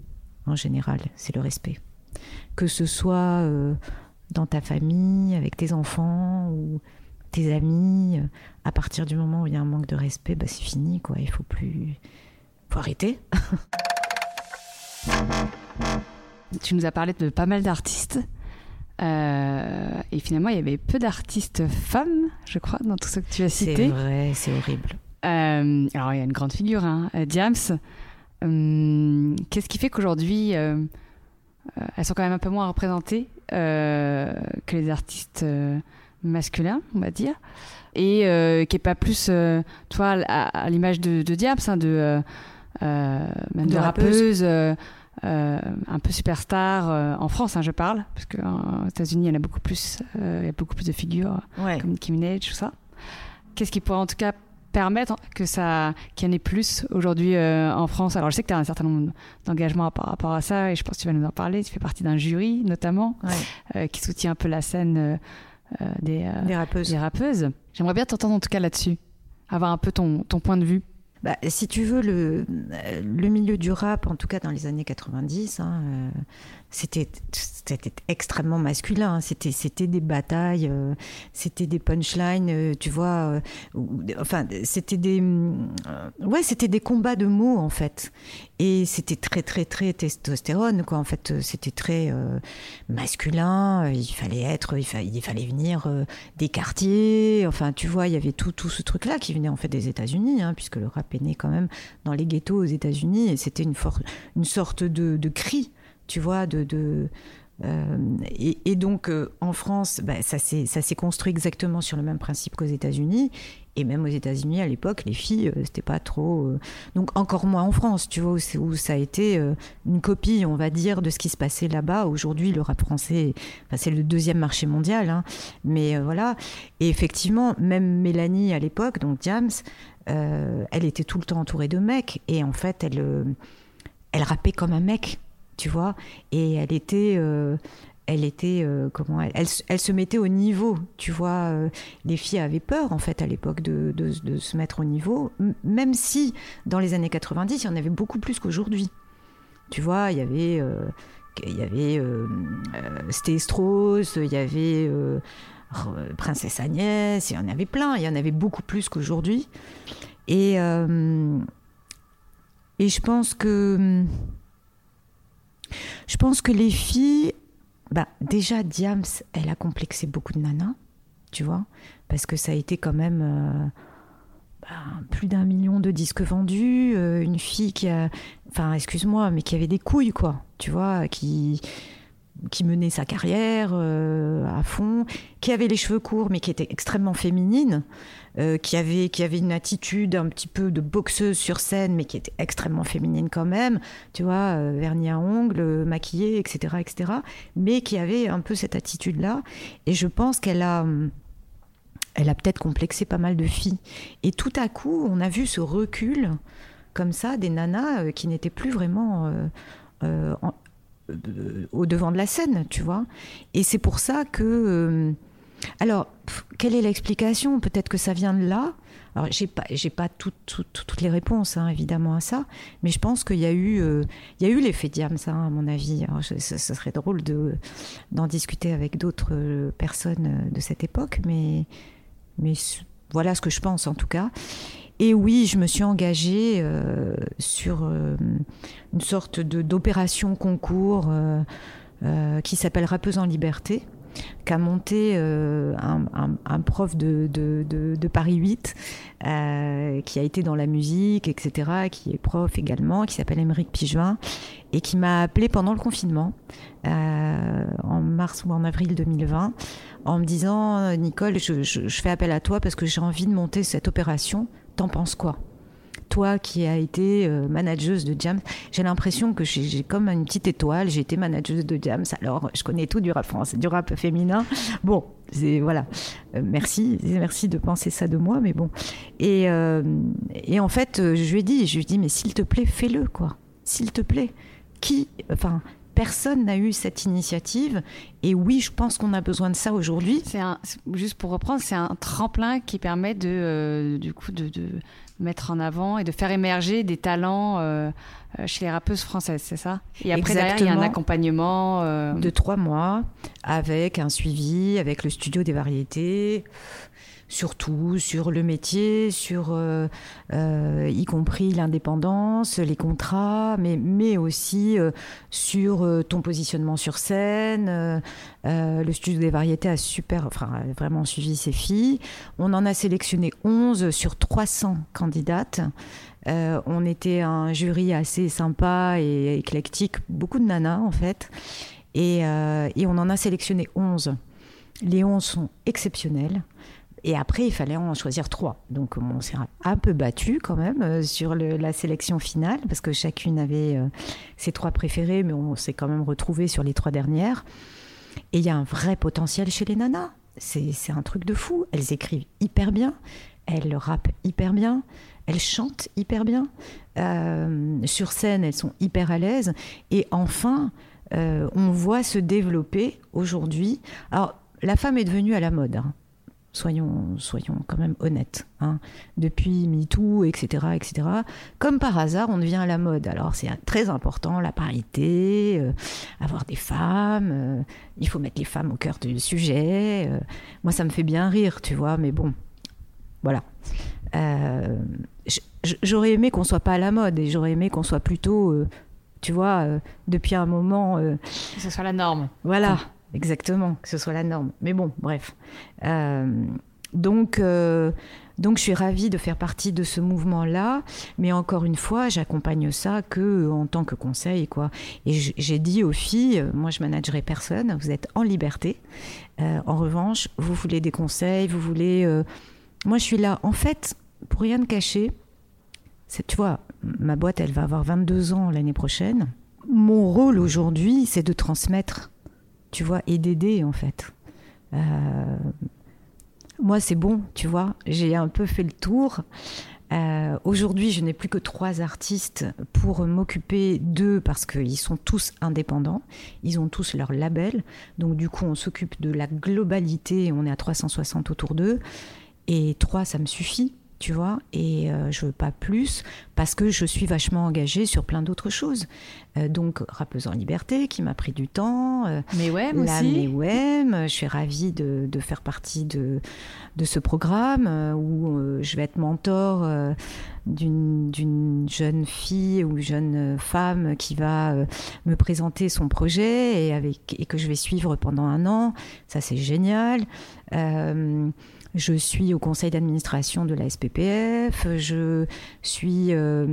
en général, c'est le respect que ce soit euh, dans ta famille, avec tes enfants ou tes amis. À partir du moment où il y a un manque de respect, bah, c'est fini, quoi. Il faut plus, faut arrêter. (laughs) tu nous as parlé de pas mal d'artistes. Euh, et finalement, il y avait peu d'artistes femmes, je crois, dans tout ce que tu as cité. C'est vrai, c'est horrible. Euh, alors, il y a une grande figure, hein, Diams. Qu'est-ce qui fait qu'aujourd'hui, euh, elles sont quand même un peu moins représentées euh, que les artistes euh, masculin, on va dire, et qui est pas plus, toi, à, l'image de, de Diabs, hein, de, même de, rappeuse. un peu superstar en France, hein, je parle, parce qu'aux États-Unis, il y en a beaucoup plus, il y a beaucoup plus de figures comme Nicki Minaj, tout ça. Qu'est-ce qui pourrait en tout cas permettre que ça qu'il y en ait plus aujourd'hui euh, en France Alors je sais que tu as un certain nombre d'engagements par rapport à ça et je pense que tu vas nous en parler. Tu fais partie d'un jury notamment euh, qui soutient un peu la scène euh, des, des, rappeuses. Des rappeuses. J'aimerais bien t'entendre en tout cas là-dessus, avoir un peu ton, ton point de vue. Bah, si tu veux, le, le milieu du rap, en tout cas dans les années 90, hein, c'était extrêmement masculin. Hein. C'était c'était des batailles, euh, c'était des punchlines, euh, tu vois. Euh, enfin, c'était des ouais, c'était des combats de mots en fait. Et c'était très très très testostérone quoi. En fait, c'était très masculin. Il fallait être, il fallait venir des quartiers. Enfin, tu vois, il y avait tout tout ce truc là qui venait en fait des États-Unis, hein, puisque le rap est né quand même dans les ghettos aux États-Unis. Et c'était une, une sorte de, de cri tu vois, de, de euh, et, donc euh, en France, bah, ça s'est construit exactement sur le même principe qu'aux États-Unis. Et même aux États-Unis à l'époque, les filles, euh, c'était pas trop. donc encore moins en France, tu vois, où, où ça a été une copie, on va dire, de ce qui se passait là-bas. Aujourd'hui, le rap français, c'est le deuxième marché mondial, hein. mais voilà. Et effectivement, même Mélanie à l'époque, donc Diams, elle était tout le temps entourée de mecs, et en fait, elle, elle rappait comme un mec tu vois. Et elle était, euh, elle était, euh, comment, elle, elle, se mettait au niveau, tu vois. Euh, les filles avaient peur, en fait, à l'époque, de, de, se mettre au niveau, même si dans les années 90, il y en avait beaucoup plus qu'aujourd'hui. Tu vois, il y avait, il y avait Strauss, il y avait Princesse Agnès, il y en avait plein, il y en avait beaucoup plus qu'aujourd'hui. Et, et je pense que je pense que les filles, bah, déjà Diams, elle a complexé beaucoup de nanas, tu vois, parce que ça a été quand même euh, bah, plus d'un million de disques vendus, euh, une fille qui a, enfin, excuse-moi, mais qui avait des couilles, quoi, tu vois, qui qui menait sa carrière euh, à fond, qui avait les cheveux courts mais qui était extrêmement féminine, euh, qui, avait, qui avait une attitude un petit peu de boxeuse sur scène mais qui était extrêmement féminine quand même, tu vois, euh, vernis à ongles, maquillée, etc., etc., mais qui avait un peu cette attitude-là. Et je pense qu'elle a... Elle a peut-être complexé pas mal de filles. Et tout à coup, on a vu ce recul comme ça des nanas qui n'étaient plus vraiment euh, au devant de la scène, tu vois. Et c'est pour ça que. Euh, alors, quelle est l'explication? Peut-être que ça vient de là. Alors, j'ai pas, j'ai pas toutes les réponses, hein, évidemment, à ça, mais je pense qu'il y a eu, euh, il y a eu l'effet Diams, hein, à mon avis. ça, serait drôle de, d'en discuter avec d'autres personnes de cette époque, mais, mais voilà ce que je pense, en tout cas. Et oui, je me suis engagée euh, sur euh, une sorte d'opération concours euh, qui s'appelle Rappeuse en liberté qu'a monté un, prof de, de, Paris 8, qui a été dans la musique, etc., qui est prof également, qui s'appelle Émeric Pigeoin, et qui m'a appelé pendant le confinement, en mars ou en avril 2020, en me disant, Nicole, je, je fais appel à toi parce que j'ai envie de monter cette opération T'en penses quoi? Toi qui as été euh, manageuse de Jams, j'ai l'impression que j'ai comme une petite étoile, j'ai été manageuse de Jams, alors je connais tout du rap français, du rap féminin. Bon, c'est voilà. Euh, merci, merci de penser ça de moi, mais bon. Et, euh, et en fait, je lui ai dit, je lui ai dit, mais s'il te plaît, fais-le, quoi. S'il te plaît. Qui, enfin, personne n'a eu cette initiative. Et oui, je pense qu'on a besoin de ça aujourd'hui. Juste pour reprendre, c'est un tremplin qui permet de, du coup, de, mettre en avant et de faire émerger des talents euh, euh, chez les rappeuses françaises, c'est ça? Et après, derrière, il y a un accompagnement. De trois mois, avec un suivi, avec le studio des variétés surtout sur le métier, sur euh, euh, y compris l'indépendance, les contrats, mais, mais aussi euh, sur ton positionnement sur scène. le studio des variétés a super, enfin, vraiment suivi ses filles. On en a sélectionné 11 sur 300 candidates. on était un jury assez sympa et éclectique, beaucoup de nanas en fait. Et, et on en a sélectionné 11. les 11 sont exceptionnels. Et après, il fallait en choisir trois. Donc, on s'est un peu battu quand même euh, sur la sélection finale, parce que chacune avait euh, ses trois préférés, mais on s'est quand même retrouvé sur les trois dernières. Et il y a un vrai potentiel chez les nanas. C'est un truc de fou. Elles écrivent hyper bien, elles rappent hyper bien, elles chantent hyper bien. Euh, sur scène, elles sont hyper à l'aise. Et enfin, on voit se développer aujourd'hui. Alors, la femme est devenue à la mode. Hein. Soyons, soyons quand même honnêtes. Hein. Depuis MeToo, etc., etc., comme par hasard, on devient à la mode. Alors c'est très important, la parité, euh, avoir des femmes, euh, il faut mettre les femmes au cœur du sujet. Euh. moi, ça me fait bien rire, tu vois, mais bon, voilà. j'aurais aimé qu'on soit pas à la mode et j'aurais aimé qu'on soit plutôt, tu vois, depuis un moment... que ce soit la norme. Voilà. Exactement, que ce soit la norme. Mais bon, bref. Euh, donc, euh, donc, je suis ravie de faire partie de ce mouvement-là. Mais encore une fois, j'accompagne ça que en tant que conseil, quoi. Et j'ai dit aux filles, moi, je managerai personne. Vous êtes en liberté. Euh, en revanche, vous voulez des conseils, vous voulez. moi, je suis là. En fait, pour rien de cacher, tu vois, ma boîte, elle va avoir 22 ans l'année prochaine. Mon rôle aujourd'hui, c'est de transmettre tu vois, et d'aider en fait. Euh, moi, c'est bon, tu vois, j'ai un peu fait le tour. Euh, aujourd'hui, je n'ai plus que trois artistes pour m'occuper d'eux parce qu'ils sont tous indépendants, ils ont tous leur label. Donc du coup, on s'occupe de la globalité, on est à 360 autour d'eux. Et trois, ça me suffit tu vois, et euh, je veux pas plus parce que je suis vachement engagée sur plein d'autres choses. Euh, donc, Rappeuse en Liberté, qui m'a pris du temps. Euh, mais ouais, la aussi. je suis ravie de, de, faire partie de, de ce programme où je vais être mentor d'une jeune fille ou jeune femme qui va me présenter son projet et, avec, et que je vais suivre pendant un an. Ça, c'est génial. Je suis au conseil d'administration de la SPPF. Je suis, euh,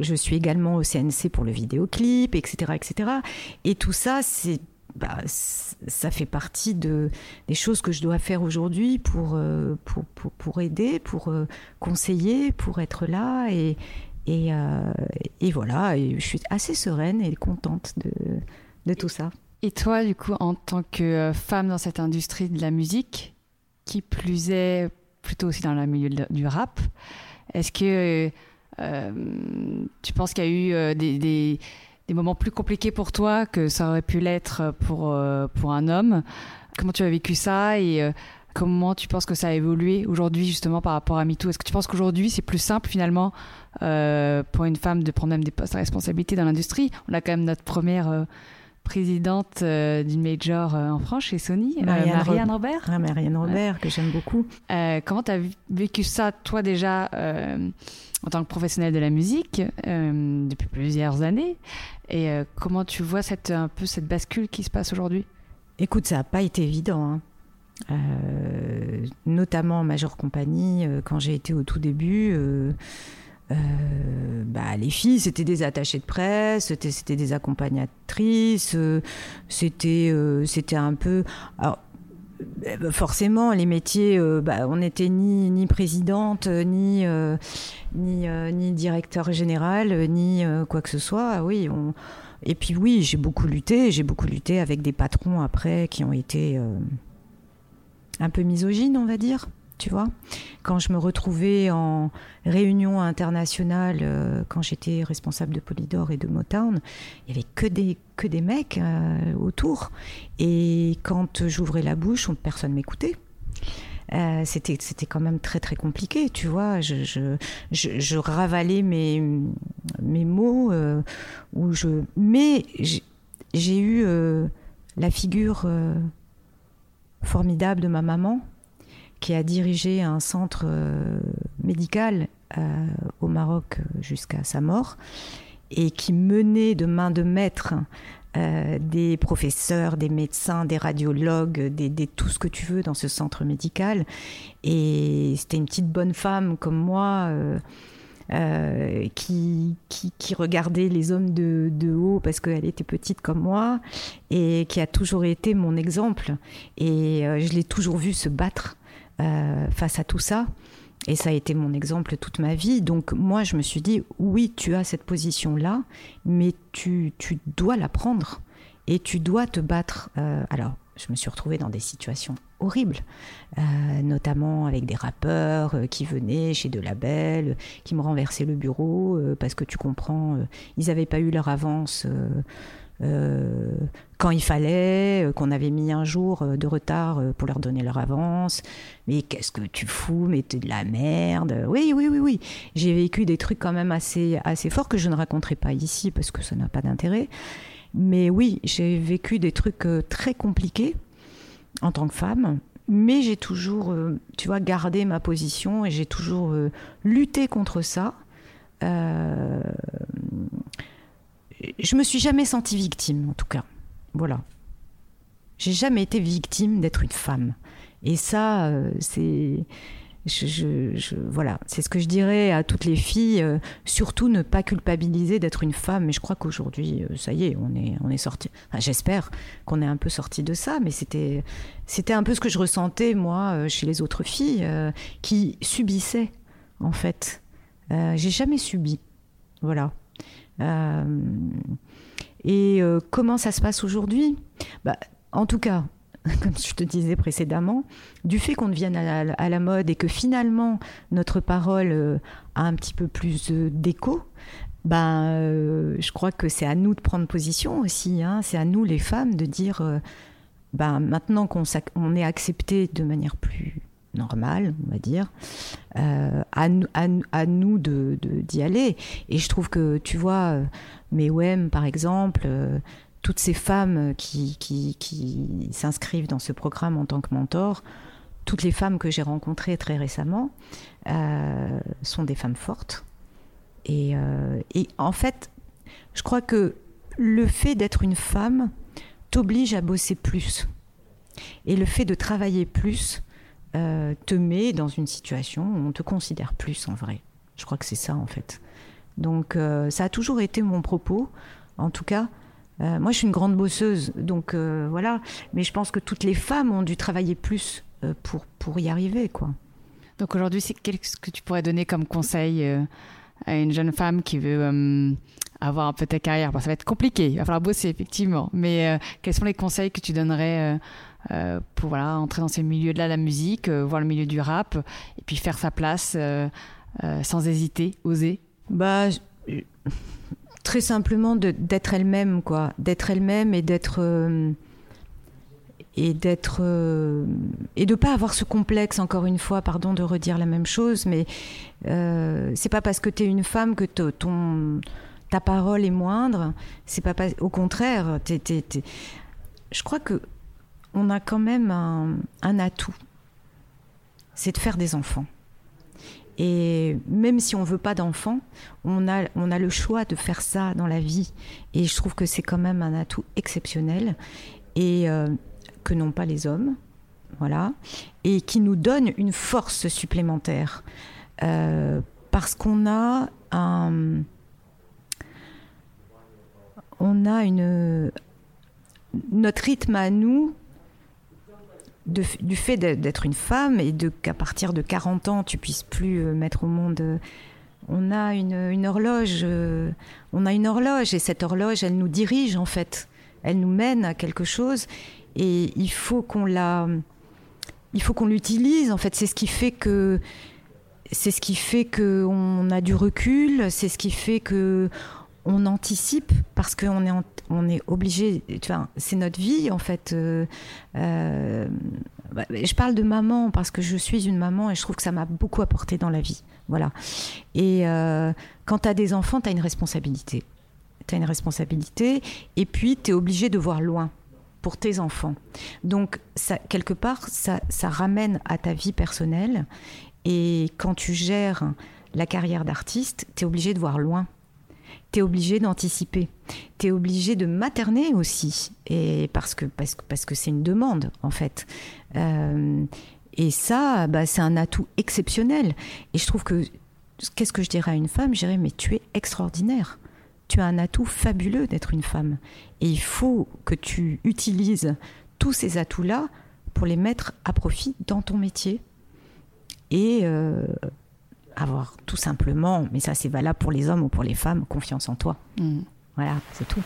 je suis également au CNC pour le vidéoclip, etc., etc. Et tout ça, c'est bah, ça fait partie de, des choses que je dois faire aujourd'hui pour, euh, pour, pour, aider, pour euh, conseiller, pour être là. Et, et, voilà, je suis assez sereine et contente de, de tout ça. Et toi, du coup, en tant que femme dans cette industrie de la musique, qui plus est plutôt aussi dans le milieu du rap. Est-ce que euh, tu penses qu'il y a eu euh, des, moments plus compliqués pour toi que ça aurait pu l'être pour, euh, pour un homme? Comment tu as vécu ça et comment tu penses que ça a évolué aujourd'hui justement par rapport à MeToo? Est-ce que tu penses qu'aujourd'hui c'est plus simple finalement pour une femme de prendre même des postes à responsabilité dans l'industrie? On a quand même notre première présidente euh, d'une major euh, en France chez Sony, euh, Marianne, Robert. Ah, Marianne Robert, que j'aime beaucoup. comment tu as vécu ça, toi, déjà, en tant que professionnelle de la musique, depuis plusieurs années? Et comment tu vois cette, un peu cette bascule qui se passe aujourd'hui? Écoute, ça n'a pas été évident. Hein. notamment en Major Compagnie, quand j'ai été au tout début euh, bah, les filles, c'était des attachées de presse, c'était des accompagnatrices, euh, c'était euh, c'était un peu. Alors, forcément, les métiers, bah, on n'était ni, ni présidente, ni, directeur général, ni quoi que ce soit. Ah oui. Et puis oui, j'ai beaucoup lutté, j'ai beaucoup lutté avec des patrons après qui ont été un peu misogynes, on va dire tu vois. Quand je me retrouvais en réunion internationale, euh, quand j'étais responsable de Polydor et de Motown, il y avait que des, que des mecs euh, autour. Et quand j'ouvrais la bouche, personne m'écoutait. Euh, c'était c'était quand même très très compliqué tu vois je, je, je, ravalais mes, mes mots où je mais j'ai eu la figure formidable de ma maman qui a dirigé un centre euh, médical euh, au Maroc jusqu'à sa mort et qui menait de main de maître euh, des professeurs, des médecins, des radiologues, des, tout ce que tu veux dans ce centre médical. Et c'était une petite bonne femme comme moi. qui, qui, regardait les hommes de, haut parce qu'elle était petite comme moi et qui a toujours été mon exemple. Et je l'ai toujours vu se battre face à tout ça. Et ça a été mon exemple toute ma vie. Donc moi, je me suis dit, oui, tu as cette position-là, mais tu, tu dois la prendre et tu dois te battre. Euh, alors, je me suis retrouvée dans des situations horribles, euh, notamment avec des rappeurs euh, qui venaient chez de labels, qui me renversaient le bureau parce que tu comprends, ils n'avaient pas eu leur avance euh, quand il fallait, euh, qu'on avait mis un jour euh, de retard pour leur donner leur avance. Mais qu'est-ce que tu fous Mais t'es de la merde. Oui, oui, oui, oui. J'ai vécu des trucs quand même assez, assez forts que je ne raconterai pas ici parce que ça n'a pas d'intérêt. Mais oui, j'ai vécu des trucs très compliqués en tant que femme. Mais j'ai toujours, tu vois, gardé ma position et j'ai toujours lutté contre ça. Euh, je me suis jamais sentie victime, en tout cas. Voilà. J'ai jamais été victime d'être une femme. Et ça, euh, c'est. Je, voilà, c'est ce que je dirais à toutes les filles. Euh, surtout ne pas culpabiliser d'être une femme. Mais je crois qu'aujourd'hui, euh, ça y est, on est, on est sorti. J'espère qu'on est un peu sorti de ça. Mais c'était, c'était un peu ce que je ressentais moi chez les autres filles qui subissaient en fait. J'ai jamais subi. Voilà. Euh, et euh, comment ça se passe aujourd'hui? Bah, En tout cas, (laughs) comme je te disais précédemment, du fait qu'on devienne à la, mode et que finalement notre parole euh, a un petit peu plus d'écho, ben, je crois que c'est à nous de prendre position aussi. Hein. C'est à nous, les femmes, de dire ben, maintenant qu'on est accepté de manière plus normal, on va dire, euh, à, à, nous de, d'y aller. Et je trouve que, tu vois, Mewem, par exemple, euh, toutes ces femmes qui, qui, qui s'inscrivent dans ce programme en tant que mentor, toutes les femmes que j'ai rencontrées très récemment euh, sont des femmes fortes. Et, et, en fait, je crois que le fait d'être une femme t'oblige à bosser plus. Et le fait de travailler plus euh, te met dans une situation où on te considère plus en vrai. Je crois que c'est ça en fait. Donc euh, ça a toujours été mon propos, en tout cas. Euh, moi, je suis une grande bosseuse, donc voilà. Mais je pense que toutes les femmes ont dû travailler plus pour, pour y arriver, quoi. Donc aujourd'hui, qu'est-ce que tu pourrais donner comme conseil à une jeune femme qui veut avoir un peu ta carrière? Ça va être compliqué, il va falloir bosser, effectivement. Mais quels sont les conseils que tu donnerais euh, pour voilà, entrer dans ces milieux-là, la musique, euh, voir le milieu du rap, et puis faire sa place euh, sans hésiter, oser bah, Très simplement d'être elle-même, quoi. D'être elle-même et d'être et d'être et de pas avoir ce complexe encore une fois pardon de redire la même chose mais c'est pas parce que tu es une femme que ton ta parole est moindre c'est pas, au contraire je crois que on a quand même un, atout, c'est de faire des enfants. Et même si on veut pas d'enfants, on a, on a le choix de faire ça dans la vie. Et je trouve que c'est quand même un atout exceptionnel et euh, que n'ont pas les hommes, voilà, et qui nous donne une force supplémentaire euh, parce qu'on a un, on a une notre rythme à nous du fait d'être une femme et de qu'à partir de 40 ans, tu puisses plus euh, mettre au monde. Euh, on a une, horloge, euh, on a une horloge et cette horloge, elle nous dirige en fait. Elle nous mène à quelque chose et il faut qu'on la, il faut qu'on l'utilise. En fait, c'est ce qui fait que c'est ce qui fait que on a du recul. C'est ce qui fait que on anticipe parce qu'on est, on est obligé, c'est notre vie en fait. Euh, euh, bah, je parle de maman parce que je suis une maman et je trouve que ça m'a beaucoup apporté dans la vie. Voilà. Et euh, quand tu as des enfants, tu as une responsabilité. Tu une responsabilité et puis tu es obligé de voir loin pour tes enfants. Donc, quelque part, ça, ça ramène à ta vie personnelle. Et quand tu gères la carrière d'artiste, tu es obligé de voir loin tu es obligé d'anticiper. Tu es obligé de materner aussi. Et parce que parce que parce que c'est une demande en fait. Euh, et ça, bah, c'est un atout exceptionnel. Et je trouve que qu'est-ce que je dirais à une femme Je dirais, mais tu es extraordinaire. Tu as un atout fabuleux d'être une femme. Et il faut que tu utilises tous ces atouts-là pour les mettre à profit dans ton métier. Et euh, avoir tout simplement, mais ça c'est valable pour les hommes ou pour les femmes, confiance en toi. Mm. Voilà, c'est tout.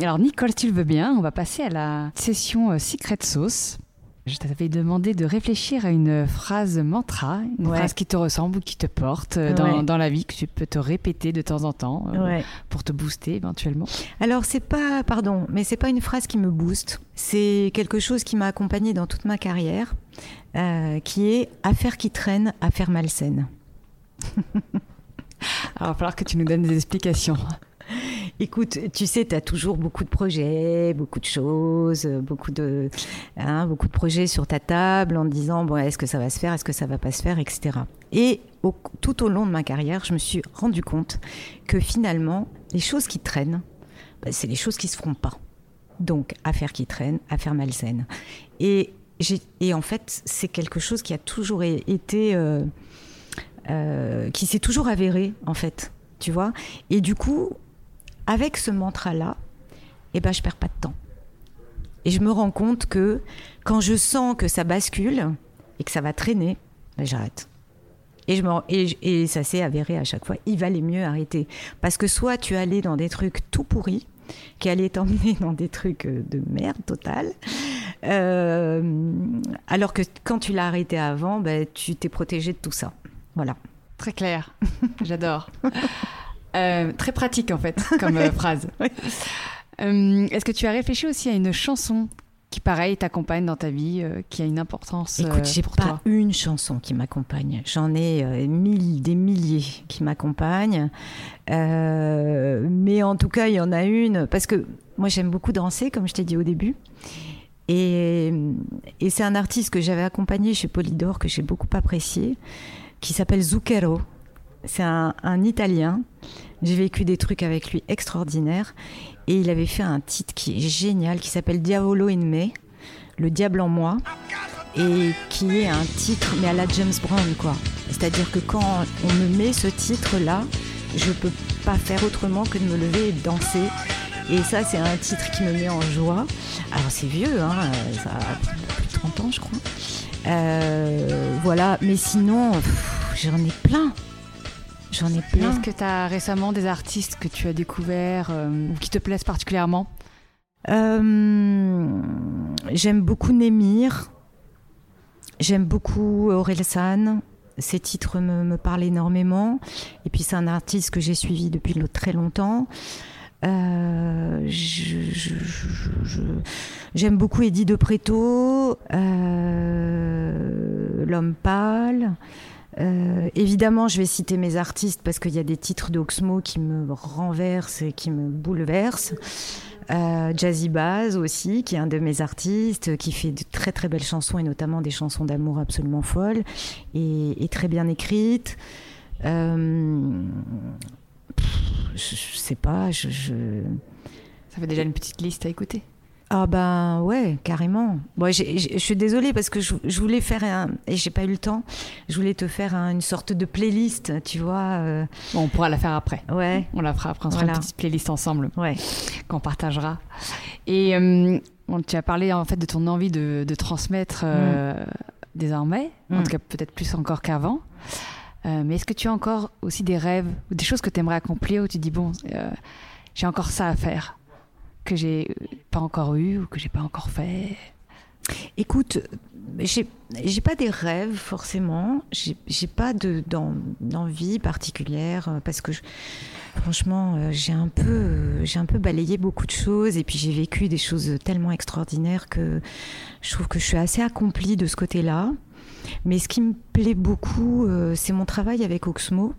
Alors Nicole, si tu le veux bien, on va passer à la session euh, Secret Sauce. Je t'avais demandé de réfléchir à une phrase mantra, une phrase qui te ressemble ou qui te porte euh, dans, la vie, que tu peux te répéter de temps en temps euh, pour te booster éventuellement. Alors c'est pas, pardon, mais c'est pas une phrase qui me booste. C'est quelque chose qui m'a accompagnée dans toute ma carrière, euh, qui est affaire qui traîne, affaire malsaine. (laughs) Alors il va falloir que tu nous donnes des explications. Écoute, tu sais, tu as toujours beaucoup de projets, beaucoup de choses, beaucoup de, hein, beaucoup de projets sur ta table en disant bon, est-ce que ça va se faire, est-ce que ça va pas se faire, etc. Et tout au long de ma carrière, je me suis rendu compte que finalement, les choses qui traînent, bah, c'est les choses qui se feront pas. Donc, affaire qui traîne, affaire malsaine. Et, et en fait, c'est quelque chose qui a toujours été, euh, euh, qui s'est toujours avéré, en fait tu vois. Et du coup, avec ce mantra-là, eh ben, je perds pas de temps. Et je me rends compte que quand je sens que ça bascule et que ça va traîner, ben j'arrête. Et, je me, et, ça s'est avéré à chaque fois, il valait mieux arrêter. Parce que soit tu allais dans des trucs tout pourris, qui allaient t'emmener (laughs) dans des trucs euh, de merde totale, euh, alors que quand tu l'as arrêté avant, ben, tu t'es protégé de tout ça. Voilà. Très clair, j'adore. (laughs) Euh, très pratique en fait, (laughs) comme euh, phrase. Euh, est-ce que tu as réfléchi aussi à une chanson qui, pareil, t'accompagne dans ta vie, qui a une importance Écoute, j'ai pas une chanson qui m'accompagne. J'en ai mille, des milliers qui m'accompagnent. mais en tout cas, il y en a une parce que moi, j'aime beaucoup danser, comme je t'ai dit au début. Et, et c'est un artiste que j'avais accompagné chez Polydor que j'ai beaucoup apprécié, qui s'appelle Zucchero. C'est un, Italien. J'ai vécu des trucs avec lui extraordinaires. Et il avait fait un titre qui est génial, qui s'appelle Diavolo in me, Le diable en moi. Et qui est un titre, mais à la James Brown, quoi. C'est-à-dire que quand on me met ce titre-là, je peux pas faire autrement que de me lever et de danser. Et ça, c'est un titre qui me met en joie. Alors, c'est vieux, hein, ça a plus de 30 ans, je crois. Euh, voilà, mais sinon, j'en ai plein. J'en ai plein. Est-ce que tu as récemment des artistes que tu as découverts euh, ou qui te plaisent particulièrement? Euh, J'aime beaucoup Némir. J'aime beaucoup Aurel San. Ses titres me, parlent énormément. Et puis c'est un artiste que j'ai suivi depuis très longtemps. Euh, j'aime beaucoup Eddie de Préto, L'homme pâle. Euh, évidemment, je vais citer mes artistes parce qu'il y a des titres d'Oxmo qui me renversent et qui me bouleversent. Euh, Jazzy Baz aussi, qui est un de mes artistes, qui fait de très très belles chansons et notamment des chansons d'amour absolument folles et, très bien écrites. Euh, je, sais pas, je, Ça fait déjà une petite liste à écouter. Ah ben ouais, carrément. Bon, je suis désolée parce que je, voulais faire un et j'ai pas eu le temps. Je voulais te faire une sorte de playlist, tu vois. Euh. Bon, on pourra la faire après. Ouais. On la fera après. On fera une petite playlist ensemble. Ouais. Qu'on partagera. Et euh, tu as parlé en fait de ton envie de, transmettre euh, mm. désormais, en mm. tout cas peut-être plus encore qu'avant. mais est-ce que tu as encore aussi des rêves ou des choses que tu aimerais accomplir où tu dis bon, j'ai encore ça à faire? Que j'ai pas encore eu ou que j'ai pas encore fait Écoute, j'ai pas des rêves forcément, j'ai pas d'envie particulière euh, parce que franchement euh, j'ai un peu j'ai un peu balayé beaucoup de choses et puis j'ai vécu des choses tellement extraordinaires que je trouve que je suis assez accomplie de ce côté-là. Mais ce qui me plaît beaucoup, euh, c'est mon travail avec Oxmo,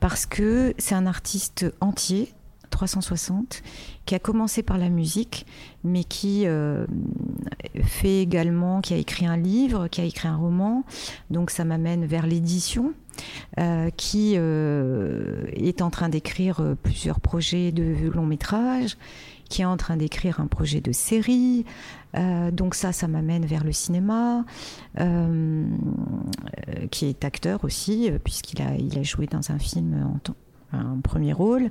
parce que c'est un artiste entier, 360, qui a commencé par la musique, mais qui euh, fait également, qui a écrit un livre, qui a écrit un roman. Donc ça m'amène vers l'édition. qui est en train d'écrire plusieurs projets de long métrage, qui est en train d'écrire un projet de série. donc ça, ça m'amène vers le cinéma, qui est acteur aussi, puisqu'il a, joué dans un film en un premier rôle,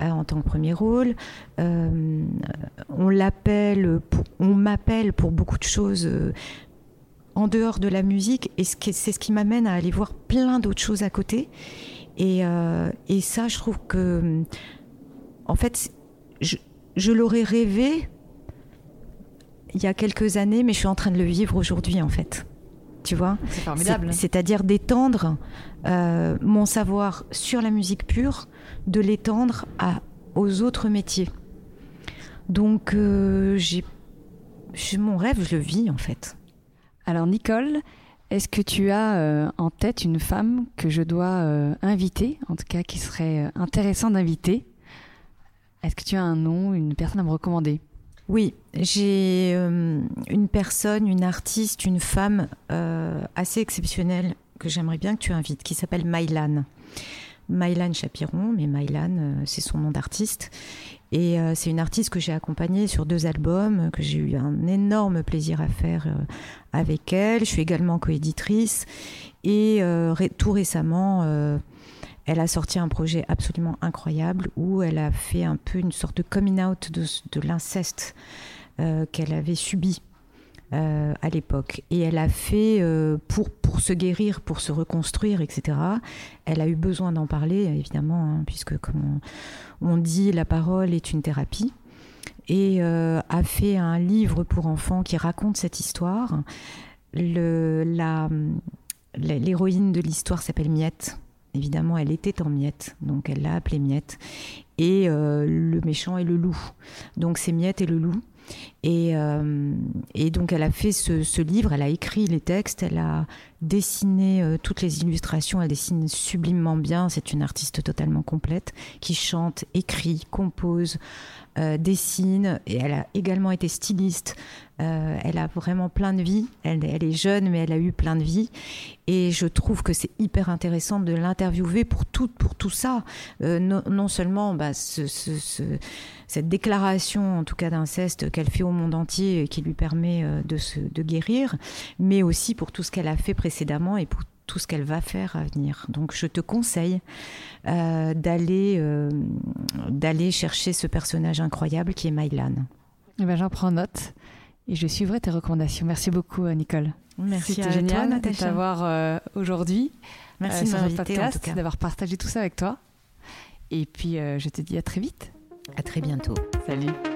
euh, en tant que premier rôle. Euh, on m'appelle pour beaucoup de choses euh, en dehors de la musique, et c'est ce qui m'amène à aller voir plein d'autres choses à côté. Et, ça, je trouve que, en fait, je l'aurais rêvé il y a quelques années, mais je suis en train de le vivre aujourd'hui, en fait tu vois. C'est formidable. C'est-à-dire d'étendre euh, mon savoir sur la musique pure, de l'étendre aux autres métiers. Donc, euh, j'ai, mon rêve, je le vis en fait. Alors, Nicole, est-ce que tu as euh, en tête une femme que je dois inviter, en tout cas qui serait intéressant d'inviter? Est-ce que tu as un nom, une personne à me recommander? Oui, j'ai euh, une personne, une artiste, une femme euh, assez exceptionnelle que j'aimerais bien que tu invites, qui s'appelle Mylan. Mylan Chapiron, mais Mylan, euh, c'est son nom d'artiste. Et c'est une artiste que j'ai accompagnée sur deux albums, que j'ai eu un énorme plaisir à faire avec elle. Je suis également coéditrice. Et tout récemment, elle a sorti un projet absolument incroyable où elle a fait un peu une sorte de coming out de, l'inceste euh, qu'elle avait subi euh, à l'époque. Et elle a fait, euh, pour, pour se guérir, pour se reconstruire, etc., elle a eu besoin d'en parler, évidemment, hein, puisque comme on, dit, la parole est une thérapie. Et a fait un livre pour enfants qui raconte cette histoire. L'héroïne de l'histoire s'appelle Miette évidemment, elle était en Miette, donc elle l'a appelé Miette. Et euh, le méchant est le loup. Donc c'est Miette et le loup. Et, euh, et, donc elle a fait ce, livre, elle a écrit les textes, elle a dessiné euh, toutes les illustrations, elle dessine sublimement bien, c'est une artiste totalement complète qui chante, écrit, compose, dessine, et elle a également été styliste, euh, elle a vraiment plein de vie. Elle, est jeune, mais elle a eu plein de vie. Et je trouve que c'est hyper intéressant de l'interviewer pour tout, pour tout ça. Euh, non, seulement bah, cette déclaration, en tout cas d'inceste, qu'elle fait au monde entier et qui lui permet euh, de, se, de guérir, mais aussi pour tout ce qu'elle a fait précédemment et pour tout ce qu'elle va faire à venir. Donc je te conseille d'aller d'aller chercher ce personnage incroyable qui est Mylan. Eh ben, J'en prends note et je suivrai tes recommandations. Merci beaucoup, euh, Nicole. Merci C'était génial de t'avoir euh, aujourd'hui. Merci euh, sur le podcast, d'avoir partagé tout ça avec toi. Et puis, je te dis à très vite. À très bientôt. Salut.